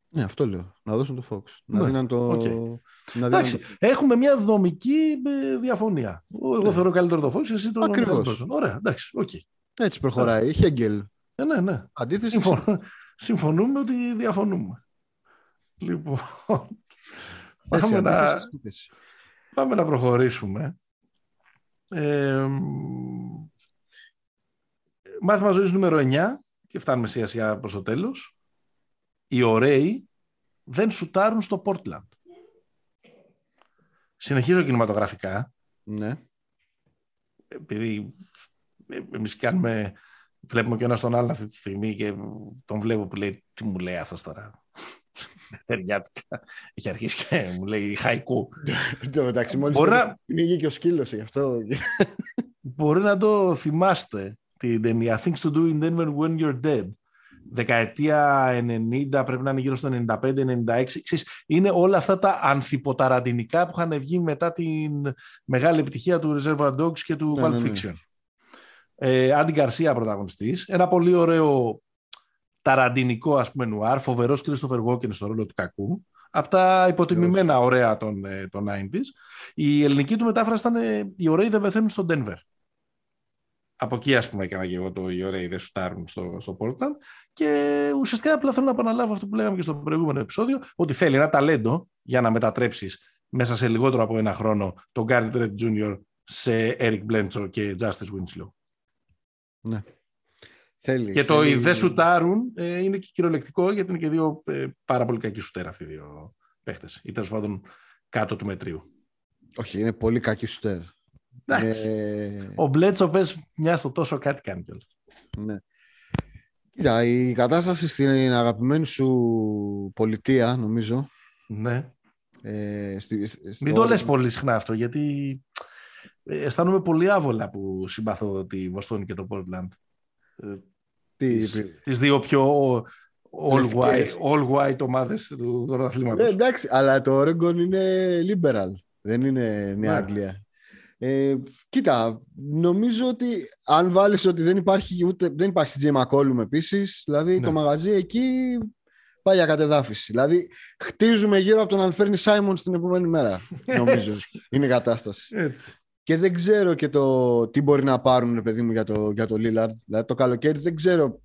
Ναι, αυτό λέω. Να δώσουν το Fox. Να ναι, δίναν το... Okay. Να Εντάξει, το... έχουμε μια δομική ε, διαφωνία. Εγώ ναι. θεωρώ καλύτερο το Fox, εσύ το Ακριβώς. Ωραία, εντάξει, okay. Έτσι προχωράει. Χέγγελ. Ε, ναι, ναι. Αντίθεση. Συμφων... Συμφωνούμε ότι διαφωνούμε. Λοιπόν, πάμε, να... πάμε να προχωρήσουμε. Ε, μάθημα ζωής νούμερο 9 και φτάνουμε σιγά σιγά προς το τέλος. Οι ωραίοι δεν σουτάρουν στο Portland. Συνεχίζω κινηματογραφικά. Ναι. Επειδή εμείς κάνουμε, βλέπουμε και ένας τον άλλον αυτή τη στιγμή και τον βλέπω που λέει τι μου λέει αυτός τώρα; Τεριάτικα. Έχει αρχίσει και μου λέει χαϊκού. Εντάξει, μόλις Μπορεί να... πνίγει και ο σκύλος γι' αυτό. Μπορεί να το θυμάστε την ταινία Things to do in Denver when you're dead. Δεκαετία 90, πρέπει να είναι γύρω στο 95-96. Είναι όλα αυτά τα ανθυποταραντινικά που είχαν βγει μετά την μεγάλη επιτυχία του Reservoir Dogs και του ναι, Pulp ναι, ναι. Fiction. Ε, Άντι Γκαρσία πρωταγωνιστής. Ένα πολύ ωραίο ταραντινικό ας πούμε νουάρ, φοβερός Christopher Walken στο ρόλο του κακού. Αυτά υποτιμημένα ωραία των, ε, των 90s. Η ελληνική του μετάφραση ήταν ε, «Οι ωραίοι δεν πεθαίνουν στο Denver» από εκεί ας πούμε έκανα και εγώ το οι ωραίοι δεν σουτάρουν στο, στο Portland και ουσιαστικά απλά θέλω να επαναλάβω αυτό που λέγαμε και στο προηγούμενο επεισόδιο ότι θέλει ένα ταλέντο για να μετατρέψεις μέσα σε λιγότερο από ένα χρόνο τον Gary Trent Jr. σε Eric Bledsoe και Justice Winslow. Ναι. Θέλει, και το οι δεν σουτάρουν ε, είναι και κυριολεκτικό γιατί είναι και δύο ε, πάρα πολύ κακοί σουτέρα αυτοί οι δύο παίχτες ή τέλος πάντων κάτω του μετρίου. Όχι, είναι πολύ κακοί σουτέρ. Ε... Ο Μπλέτσο πες μιας στο τόσο κάτι κάνει κιόλας. Ναι. Κοίτα, η κατάσταση στην αγαπημένη σου πολιτεία, νομίζω. Ναι. Ε, στη, Μην το λες πολύ συχνά αυτό, γιατί ε, αισθάνομαι πολύ άβολα που συμπαθώ τη Βοστόνη και το Portland. Ε, Τι, τις, τις δύο πιο all white, all white ομάδες του πρωταθλήματος. Ε, εντάξει, αλλά το Oregon είναι liberal. Δεν είναι Νέα ναι. Αγγλία. Ε, κοίτα, νομίζω ότι αν βάλεις ότι δεν υπάρχει ούτε, δεν υπάρχει CJ McCollum επίσης, δηλαδή ναι. το μαγαζί εκεί πάει για κατεδάφιση. Δηλαδή χτίζουμε γύρω από τον Αλφέρνη Σάιμον στην επόμενη μέρα, νομίζω. είναι η κατάσταση. Έτσι. Και δεν ξέρω και το τι μπορεί να πάρουν, παιδί μου, για το, για το Lillard. Δηλαδή το καλοκαίρι δεν ξέρω.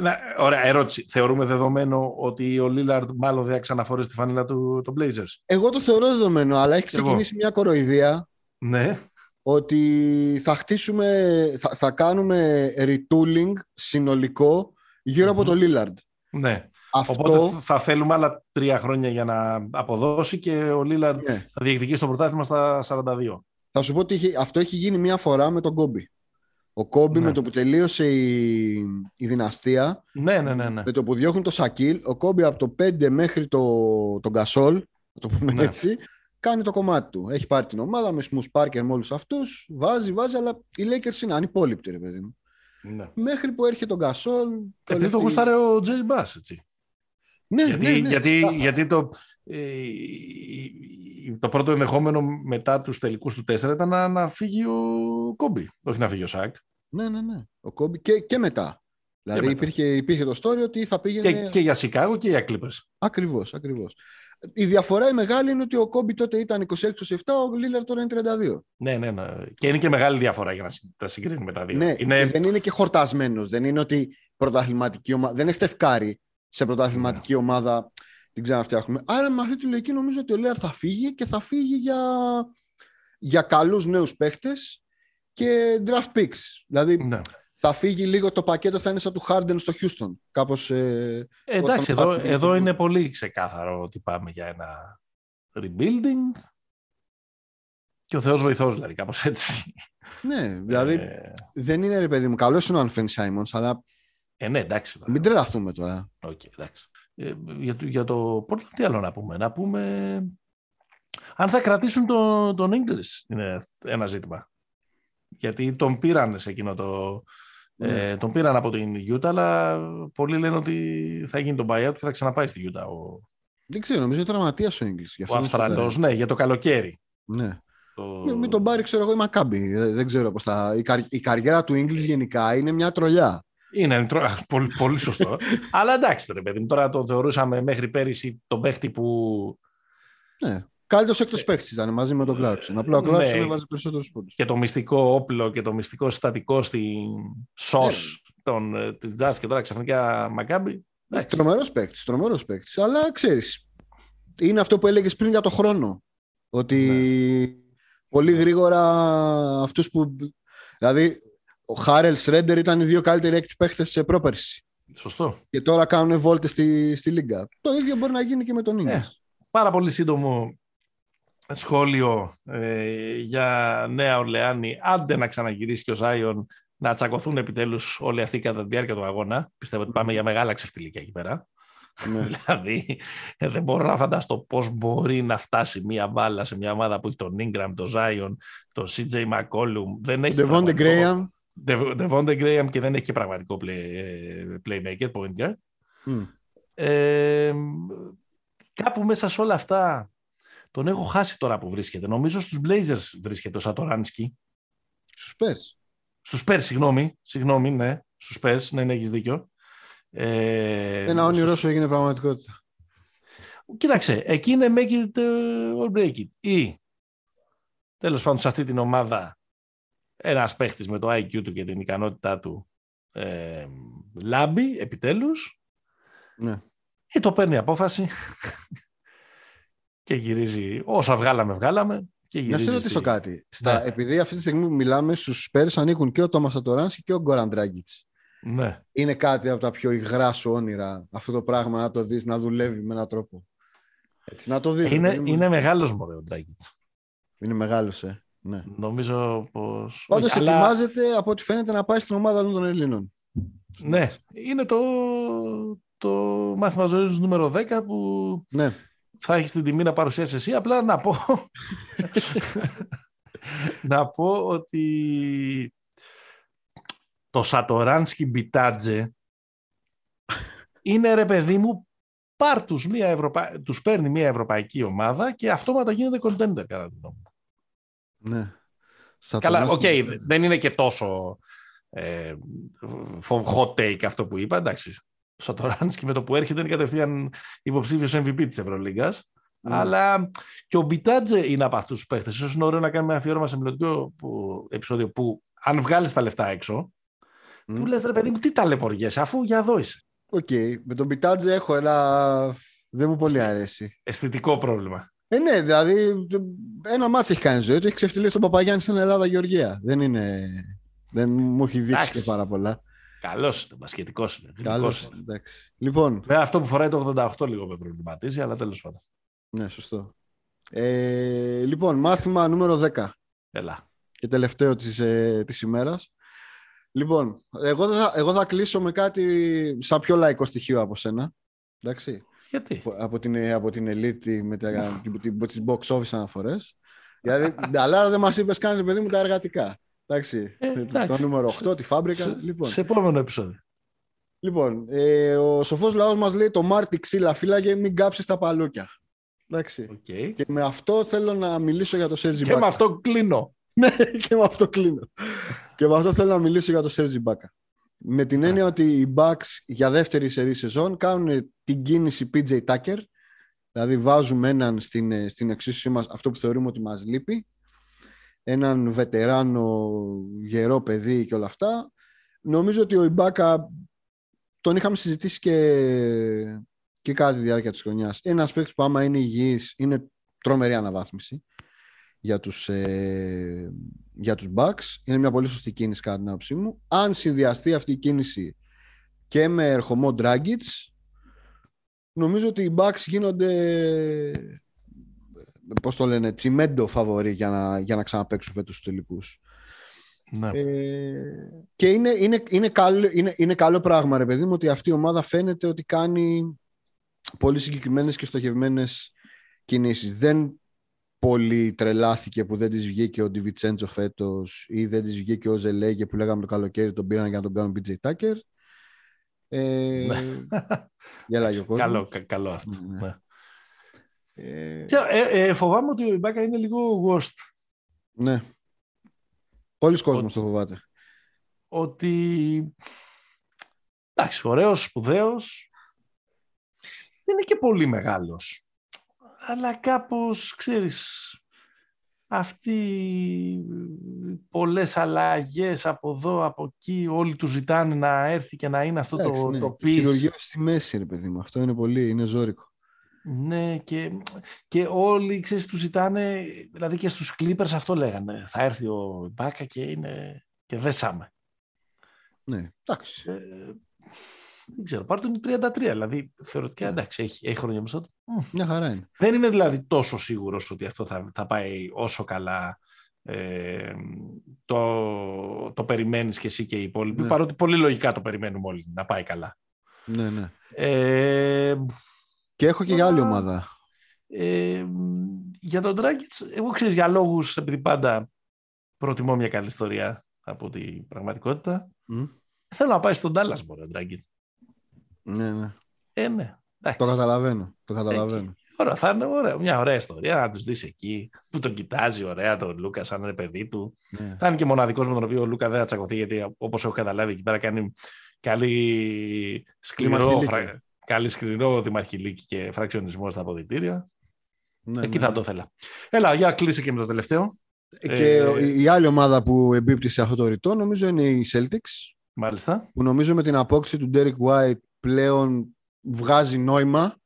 Να, ωραία, ερώτηση. Θεωρούμε δεδομένο ότι ο Lillard μάλλον δεν θα ξαναφορέσει τη φανέλα του το Blazers; Εγώ το θεωρώ δεδομένο, αλλά έχει ξεκινήσει μια κοροϊδία Ναι. ότι θα χτίσουμε, θα, θα κάνουμε retooling συνολικό γύρω από Μμμ. το Lillard. ναι. Αυτό, Οπότε θα θέλουμε άλλα τρία χρόνια για να αποδώσει και ο Λίλαρντ ναι. θα διεκδικήσει το πρωτάθλημα στα 42. Θα σου πω ότι είχε- αυτό έχει γίνει μία φορά με τον Κόμπι. Ο Κόμπι Ναι. με το που τελείωσε η, η δυναστεία, Ναι, ναι, ναι. ναι. με το που διώχνουν το Σακίλ, ο Κόμπι από το 5 μέχρι το, τον Κασόλ, να το πούμε Ναι. έτσι, κάνει το κομμάτι του. Έχει πάρει την ομάδα με Σμους Πάρκερ με όλους αυτούς, βάζει, βάζει, αλλά οι Lakers είναι ανυπόλοιπτοι, ρε παιδί μου. ναι. Μέχρι που έρχεται τον Κασόλ... Επειδή το γούσταρε ο Τζέρι Μπάς, έτσι. Ναι, γιατί, ναι, ναι, γιατί, ξεκάθαρα. γιατί το, ε, το πρώτο ενδεχόμενο μετά τους τελικούς του 4 ήταν να, να φύγει ο Κόμπι, όχι να φύγει ο Σάκ. Ναι, ναι, ναι. Ο Κόμπι και, και μετά. Δηλαδή μετά. Υπήρχε, υπήρχε το story ότι θα πήγαινε... Και, και για Σικάγο και για Clippers. Ακριβώς, ακριβώς. Η διαφορά η μεγάλη είναι ότι ο Κόμπι τότε ήταν 26-27, ο Λίλαρ τώρα είναι 32. Ναι, ναι, ναι. Και είναι και μεγάλη διαφορά για να συ- τα συγκρίνουμε τα δύο. Ναι, είναι... και δεν είναι και χορτασμένος. Δεν είναι ότι πρωταθληματική ομάδα... Δεν είναι στεφκάρι σε πρωταθληματική Ναι. ομάδα την ξαναφτιάχνουμε. Άρα με αυτή τη λογική νομίζω ότι ο Λίλαρ θα φύγει και θα φύγει για, για καλούς νέους παίχτες και draft picks. Δηλαδή Ναι. θα φύγει λίγο το πακέτο θα είναι σαν του Harden στο Houston. Κάπως... Ε, Ε, εντάξει, Όταν εδώ, θα- εδώ είναι πολύ ξεκάθαρο ότι πάμε για ένα rebuilding και ο Θεός βοηθός δηλαδή, κάπως έτσι. ναι, δηλαδή Ε, δεν είναι ρε παιδί μου. Καλό είναι ο Anfernee Simons, αλλά ε, ναι, εντάξει. μην τρελαθούμε τώρα. Οκ, εντάξει. Ε, για, το- για το Portland τι άλλο να πούμε. Να πούμε αν θα κρατήσουν τον, τον English είναι ένα ζήτημα. Γιατί τον πήραν σε εκείνο το... Ναι. Ε, τον πήραν από την Utah, αλλά πολλοί λένε ότι θα γίνει τον buyout και θα ξαναπάει στη Utah ο, Δεν ξέρω, νομίζω είναι τραυματίας ο English. Γι' αυτό ο είναι σοβαρό. Αυστραλός. Ναι, για το καλοκαίρι. Ναι. Το... Μην, μην τον πάρει, ξέρω εγώ, η Μακάμπη. Δεν, δεν ξέρω πώς θα. Η, καρ- η καριέρα του English γενικά είναι μια τρολιά. Είναι είναι τρο- πολύ, πολύ σωστό. αλλά εντάξει, ρε παιδί μου, τώρα το θεωρούσαμε μέχρι πέρυσι τον παίχτη που Ναι. Καλύτερος έκτος παίχτης ήταν μαζί με τον Clarkson. Απλά ο Ναι. Clarkson έβαζε περισσότερους πόντους. και το μυστικό όπλο και το μυστικό συστατικό στην ΣΟΣ των, ε, της Jazz και τώρα ξαφνικά Μακάμπι. Εντάξει. Τρομερός παίχτης, τρομερός παίχτης. Αλλά ξέρεις, είναι αυτό που έλεγες πριν για το χρόνο. Ότι Ναι. πολύ γρήγορα αυτούς που. Δηλαδή, ο Χάρελ Σρέντερ ήταν οι δύο καλύτεροι έκτη παίχτες σε πρόπερση. Σωστό. Και τώρα κάνουν βόλτες στη, στη Λίγκα. Το ίδιο μπορεί να γίνει και με τον English. Ε, Πάρα πολύ σύντομο σχόλιο ε, για Νέα Ορλεάνη. Άντε να ξαναγυρίσει και ο Ζάιον να τσακωθούν επιτέλους όλοι αυτοί κατά τη διάρκεια του αγώνα. Πιστεύω ότι πάμε για μεγάλα ξεφτιλίκια εκεί πέρα. Ναι. δηλαδή, ε, δεν μπορώ να φανταστώ πώς μπορεί να φτάσει μία μπάλα σε μια ομάδα που έχει τον Ingram, τον Zion, τον CJ McCollum. Δεν έχει Devonte πραγματικό- Graham. Dev- Devonte Graham και δεν έχει και πραγματικό play, ε, playmaker, point guard. Μμ. Ε, κάπου μέσα σε όλα αυτά τον έχω χάσει τώρα που βρίσκεται. Νομίζω στους Blazers βρίσκεται ο Σατοράνσκι. Στους Spurs. Στους Spurs, συγγνώμη. Συγγνώμη, ναι. Στους Spurs, ναι, ναι, έχεις δίκιο. Ε, Ένα όνειρό στους- σου έγινε πραγματικότητα. Κοίταξε, εκεί είναι make it uh, or break it. Ή, τέλος πάντων, σε αυτή την ομάδα, ένας παίχτης με το IQ του και την ικανότητά του ε, λάμπει, επιτέλους, Ναι. ή το παίρνει απόφαση και γυρίζει, όσα βγάλαμε, βγάλαμε και Να γυρίζει σε ρωτήσω στη- κάτι. Στα, Ναι. Επειδή αυτή τη στιγμή που μιλάμε στους Spurs ανήκουν και ο Τόμας Σατοράνσκι και ο Γκόραν Ντράγκητς. Ναι. Είναι κάτι από τα πιο υγρά σου όνειρα αυτό το πράγμα να το δεις να δουλεύει με έναν τρόπο; Έτσι, να το δεις. ρε Είναι, παιδί μου. είναι μεγάλος μωρέ ο Ντράγκητς. είναι μεγάλος, ε. Ναι. Νομίζω πως... Πάντως όχι, αλλά- ετοιμάζεται από ό,τι φαίνεται να πάει στην ομάδα όλων των Ελλήνων. Ναι, είναι το, το μάθημα ζωής νούμερο 10 που Ναι. θα έχεις την τιμή να παρουσιάσεις εσύ. Απλά να πω, να πω ότι το Σατοράνσκι Μπιτάτζε είναι ρε παιδί μου πάρ τους, μια Ευρωπα... τους παίρνει μια ευρωπαϊκή ομάδα και αυτόματα γίνεται contender κατά τη γνώμη μου. Ναι. Καλά, οκ, Σατοράνσκι. δεν είναι και τόσο ε, hot take αυτό που είπα, εντάξει. Ο Σατοράνσκι με το που έρχεται είναι κατευθείαν υποψήφιος MVP της Ευρωλίγκας. Ναι. Αλλά και ο Μπιτάντζε είναι από αυτούς τους παίχτες. Ίσως είναι ωραίο να κάνουμε ένα αφιέρωμα σε μελλοντικό που, επεισόδιο που, αν βγάλεις τα λεφτά έξω, Μμ. του λες ρε παιδί μου, τι ταλαιπωριέσαι, αφού για εδώ είσαι. Οκ. Με τον Μπιτάντζε έχω ένα... Δεν μου πολύ αρέσει. Αισθητικό πρόβλημα. Ε, ναι, δηλαδή ένα μάτσο έχει κάνει ζωή του. Έχει ξεφτυλίσει τον Παπαγιάννη στην Ελλάδα Γεωργία. Δεν είναι. Δεν μου έχει δείξει και πάρα πολλά. Καλός είναι, μπασκετικός είναι. Καλός. Λοιπόν. Βέβαια, αυτό που φοράει το 88 λίγο με προβληματίζει, αλλά τέλος πάντων. Ναι, σωστό. Ε, λοιπόν, μάθημα νούμερο 10. Έλα. Και τελευταίο της, ε, της ημέρας. Λοιπόν, εγώ θα, εγώ θα κλείσω με κάτι σαν πιο λαϊκό στοιχείο από σένα. Εντάξει. Γιατί; Από την, από την Elite με τα, τις box office αναφορές. Γιατί, αλλά δεν μας είπες καν, παιδί μου, τα εργατικά. Εντάξει, ε, το νούμερο 8, τη φάμπρικα. Σε, λοιπόν. σε επόμενο επεισόδιο. Λοιπόν, ε, ο σοφός λαός μας λέει το Μάρτι ξύλα φύλαγε μην κάψεις τα παλούκια. Εντάξει. Okay. Και με αυτό θέλω να μιλήσω για το Σέρτζι Μπάκα. Και με αυτό κλείνω. Ναι, και με αυτό κλείνω. και με αυτό θέλω να μιλήσω για το Σέρτζι Μπάκα. Με την έννοια ότι οι Bucks για δεύτερη σερή σεζόν κάνουν την κίνηση PJ Tucker, δηλαδή βάζουμε έναν στην, στην εξίσωσή μας αυτό που θεωρούμε ότι μας λείπει, έναν βετεράνο γερό παιδί και όλα αυτά. Νομίζω ότι ο Ιμπάκα τον είχαμε συζητήσει και, και κατά τη διάρκεια της χρονιάς. Ένας παίκτης που άμα είναι υγιής είναι τρομερή αναβάθμιση για τους, ε, για τους Bucks. Είναι μια πολύ σωστή κίνηση κατά την άποψή μου. Αν συνδυαστεί αυτή η κίνηση και με ερχομό Dragic, νομίζω ότι οι Bucks γίνονται πώς το λένε, τσιμέντο φαβορή για να, για να ξαναπαίξουν φέτος στους τελικούς. Ναι. Ε, και είναι, είναι, είναι, καλό, είναι, είναι καλό πράγμα, ρε παιδί μου, ότι αυτή η ομάδα φαίνεται ότι κάνει πολύ συγκεκριμένες και στοχευμένες κινήσεις. Δεν πολύ τρελάθηκε που δεν της βγήκε ο Ντιβιτσέντζο φέτος ή δεν της βγήκε ο Ζελέγε που λέγαμε το καλοκαίρι τον πήραν για να τον κάνουν BJ Tucker. Ε, ναι. ο Καλό, καλό αυτό. Ναι. ναι. Ε... Ε, ε, φοβάμαι ότι ο Ιμπάκα είναι λίγο ghost. Ναι. Πολλοί κόσμος το φοβάται. Ότι εντάξει, ωραίος, σπουδαίος δεν είναι και πολύ μεγάλος αλλά κάπως, ξέρεις, αυτοί πολλές αλλαγές από εδώ, από εκεί, όλοι τους ζητάνε να έρθει και να είναι αυτό το, ναι. το πίσω. στη μέση, ρε παιδί μου. Αυτό είναι πολύ, είναι ζώρικο. Ναι, και, και όλοι, ξέρεις, τους ζητάνε, δηλαδή και στους Clippers αυτό λέγανε. Θα έρθει ο Μπάκα και είναι και δέσαμε. Ναι, εντάξει. Ε, δεν ξέρω, πάρει τον 33, δηλαδή θεωρητικά εντάξει, έχει, έχει χρόνια μέσα του. Μια χαρά είναι. Δεν είμαι δηλαδή τόσο σίγουρος ότι αυτό θα, θα πάει όσο καλά ε, το, το περιμένεις και εσύ και οι υπόλοιποι, ναι. παρότι πολύ λογικά το περιμένουμε όλοι να πάει καλά. Ναι, ναι. Ε, και έχω και για άλλη ομάδα. Ε, για τον Dragic, εγώ ξέρεις για λόγους, επειδή πάντα προτιμώ μια καλή ιστορία από την πραγματικότητα, mm. θέλω να πάει στον Dallas μπορεί ο Dragic. Ναι, ναι. Ε, ναι. Το καταλαβαίνω. Το καταλαβαίνω. Ωραία, θα είναι ωραία, μια ωραία ιστορία να τους δεις εκεί που τον κοιτάζει ωραία τον Λούκα, σαν είναι παιδί του. Ναι. Θα είναι και μοναδικός με τον οποίο ο Λούκα δεν θα τσακωθεί, γιατί όπως έχω καταλάβει εκεί πέρα κάνει καλή σκληρό, φρα... καλή σκληρό δημαρχηλίκη και φραξιονισμό στα αποδητήρια. Ναι, εκεί ναι. θα το ήθελα. Έλα, για κλείσει και με το τελευταίο. Ε, και ε... η άλλη ομάδα που εμπίπτει σε αυτό το ρητό νομίζω είναι η Celtics. Μάλιστα. Που νομίζω με την απόκτηση του Derek White πλέον βγάζει νόημα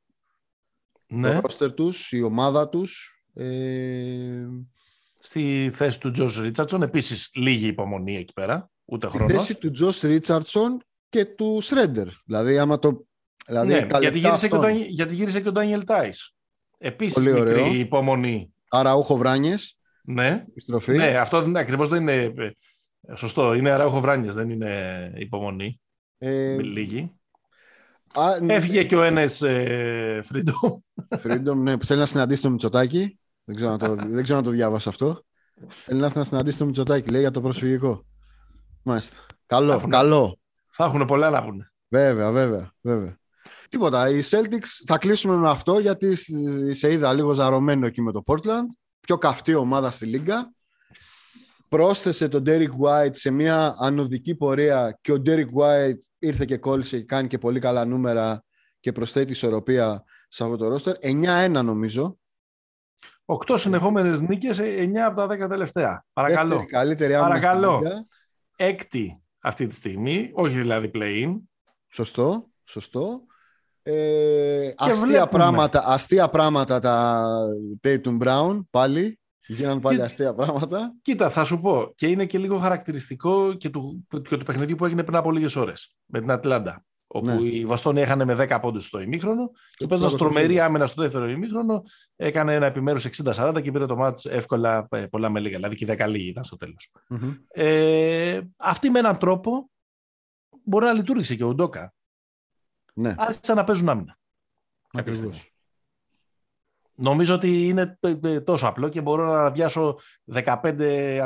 ναι. το roster τους, η ομάδα τους. Ε... Στη θέση του Τζος Ρίτσαρτσον επίσης λίγη υπομονή εκεί πέρα, ούτε χρόνος. Στη θέση του Τζος Ρίτσαρτσον και του Σρέντερ. Δηλαδή άμα το... Δηλαδή, ναι, γιατί γύρισε, και ο, γιατί γύρισε και ο Ντάνιελ Τάις. Επίσης Πολύ μικρή ωραίο. υπομονή. Αραούχο Βράνιες. Ναι. Επιστροφή. Ναι, αυτό δεν, ακριβώς δεν είναι... Ε, σωστό, είναι Αραούχο Βράνιες, δεν είναι υπομονή. Ε, λίγη. Α, ναι. Έφυγε και ο Ένες ε, Freedom. Freedom, ναι, που θέλει να συναντήσει το Μητσοτάκι. Δεν ξέρω, να το, δεν ξέρω να το διάβασα αυτό. Θέλει να συναντήσει το Μητσοτάκι, λέει για το προσφυγικό. Μάλιστα. Καλό, θα καλό. Θα έχουν πολλά να πούνε. Βέβαια, βέβαια, βέβαια. Τίποτα. Οι Celtics θα κλείσουμε με αυτό γιατί σε είδα λίγο ζαρωμένο εκεί με το Portland. Πιο καυτή ομάδα στη Λίγκα. Πρόσθεσε τον Derek White σε μια ανωδική πορεία και ο Derek White ήρθε και κόλλησε και κάνει και πολύ καλά νούμερα και προσθέτει ισορροπία σε αυτό το ρόστερ. 9-1 νομίζω. Οκτώ συνεχόμενες νίκες, 9 από τα 10 τελευταία. Παρακαλώ. Δεύτερη, καλύτερη Παρακαλώ. Έκτη αυτή τη στιγμή, όχι δηλαδή play-in. Σωστό, σωστό. Ε, αστεία, βλέπουμε. πράγματα, αστεία πράγματα τα Tatum Brown πάλι. Γίναν πάλι Και- αστεία πράγματα. Κοίτα, θα σου πω. Και είναι και λίγο χαρακτηριστικό και του, και του παιχνιδιού που έγινε πριν από λίγες ώρες με την Ατλάντα. Όπου Ναι. η Βοστόνη έχανε με 10 πόντους στο ημίχρονο και παίζοντας τρομερή άμυνα στο δεύτερο ημίχρονο, έκανε ένα επιμέρους 60-40 και πήρε το μάτς εύκολα ε, πολλά με λίγα. Δηλαδή και οι 10 λίγοι ήταν στο τέλος. Μμμ. Ε, αυτή με έναν τρόπο μπορεί να λειτουργήσε και ο Ντόκα. Ναι, Άρχισαν να παίζουν άμυνα. κάποια ακριβώς. στιγμή. Νομίζω ότι είναι ε, ε, τόσο απλό και μπορώ να αδειάσω 15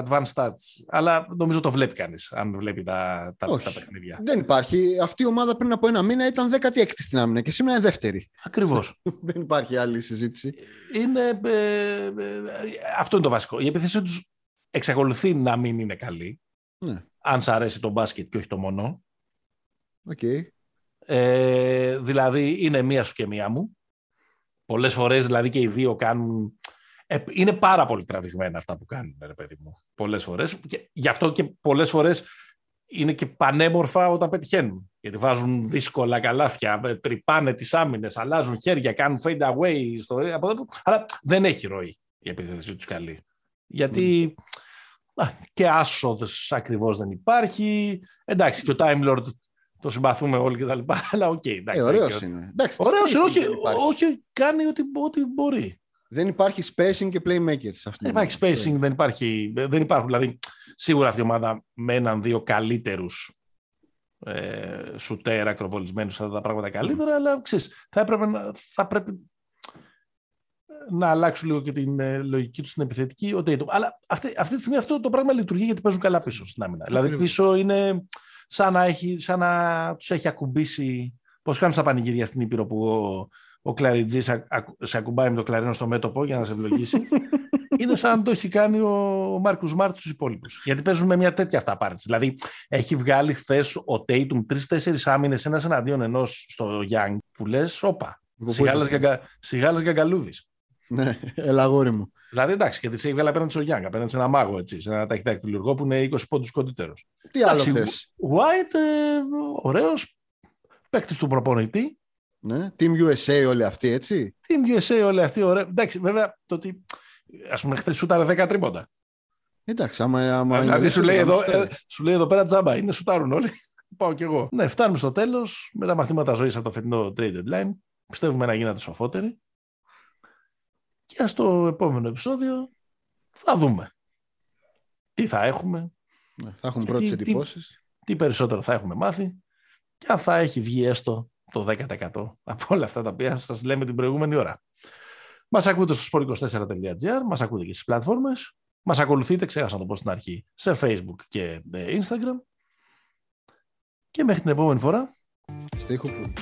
advanced stats. Αλλά νομίζω το βλέπει κανείς, αν βλέπει τα, τα, Όχι. τα παιχνίδια. Δεν υπάρχει. Αυτή η ομάδα πριν από ένα μήνα ήταν 16η στην άμυνα και σήμερα είναι δεύτερη. Ακριβώς. Δεν υπάρχει άλλη συζήτηση. είναι, ε, ε, αυτό είναι το βασικό. Η επίθεσή τους εξακολουθεί να μην είναι καλή. Ναι. Αν σ' αρέσει το μπάσκετ και όχι το μόνο. Οκ. Ε, δηλαδή είναι μία σου και μία μου. Πολλές φορές δηλαδή και οι δύο κάνουν. Ε, είναι πάρα πολύ τραβηγμένα αυτά που κάνουν, ρε παιδί μου. Πολλές φορές. Γι' αυτό και πολλές φορές είναι και πανέμορφα όταν πετυχαίνουν. Γιατί βάζουν δύσκολα καλάθια, ε, τρυπάνε τις άμυνες, αλλάζουν χέρια, κάνουν fade away. Στο... από εδώ που- Αλλά δεν έχει ροή η επίθεση τους καλή. Γιατί α, και άσοδος ακριβώς δεν υπάρχει. Εντάξει, και ο Time Lord το συμπαθούμε όλοι και τα λοιπά. Αλλά οκ, εντάξει. Ε, δεν ωραίος έχει- είναι. Εντάξει, Ωραίος spacing είναι, όχι, δεν υπάρχει. όχι, κάνει ό,τι, ό,τι μπορεί. Δεν υπάρχει spacing και playmakers. σε αυτήν Δεν την υπάρχει ομάδα. spacing, δεν, υπάρχει, δεν υπάρχουν. Δηλαδή, σίγουρα αυτή η ομάδα με έναν-δύο καλύτερους ε, σουτέρ ακροβολισμένους θα τα πράγματα καλύτερα, αλλά ξέρεις, θα, έπρεπε να, θα πρέπει να αλλάξουν λίγο και την ε, λογική τους στην επιθετική. Ο Tatum. Αλλά αυτή, αυτή τη στιγμή αυτό το πράγμα λειτουργεί γιατί παίζουν καλά πίσω στην άμυνα. Δηλαδή Ακριβώς. πίσω είναι σαν να, έχει, σαν να τους έχει ακουμπήσει, πώς κάνουν στα πανηγύρια στην Ήπειρο που ο, ο Κλαριτζής σε, ακου- σε ακουμπάει με το κλαρίνο στο μέτωπο για να σε ευλογήσει. είναι σαν να το έχει κάνει ο Μάρκους Μάρτ στους υπόλοιπους. Γιατί παίζουν με μια τέτοια αυταπάρνηση. Δηλαδή, έχει βγάλει χθες ο Τέιτουμ τρει-τέσσερι άμυνες ένας εναντίον ενός στο Young που λες, όπα. Από πού Σιγάλα ήρθε γαγκα, σιγάλας γκαγκαλούδης. Ναι, έλα αγόρι μου. Δηλαδή εντάξει, και τη έχει βγάλει απέναντι στο Young, απέναντι σε ένα μάγο έτσι, σε ένα ταχυδακτηλουργό που είναι 20 πόντους κοντύτερος. Τι άλλο Εντάξει, θες; White, ε, ωραίος, παίκτης του προπονητή. Ναι. Team USA όλοι αυτοί, έτσι. Team USA, όλοι αυτοί ωραία. Εντάξει, βέβαια το ότι. Α πούμε, χθες σούταρε 10 τρίποντα. Εντάξει, άμα, άμα είναι Δηλαδή σου δεύτερο, λέει, θα εδώ, τους φέρει. ε, σου λέει εδώ πέρα τζάμπα, είναι σουτάρουν όλοι. Πάω κι εγώ. Ναι, φτάνουμε στο τέλος με τα μαθήματα ζωής από το φετινό trade deadline. Πιστεύουμε να γίνατε σοφότεροι. Και στο επόμενο επεισόδιο θα δούμε τι θα έχουμε, Ναι, θα έχουν Και πρώτες τι- τι- εντυπώσεις. τι περισσότερο θα έχουμε μάθει και αν θα έχει βγει έστω το 10% από όλα αυτά τα οποία σας λέμε την προηγούμενη ώρα. Μας ακούτε στο sport24.gr, μας ακούτε και στις πλατφόρμες, μας ακολουθείτε, ξέχασα να το πω στην αρχή, σε Facebook και ε, Instagram. Και μέχρι την επόμενη φορά, Stay hopeful.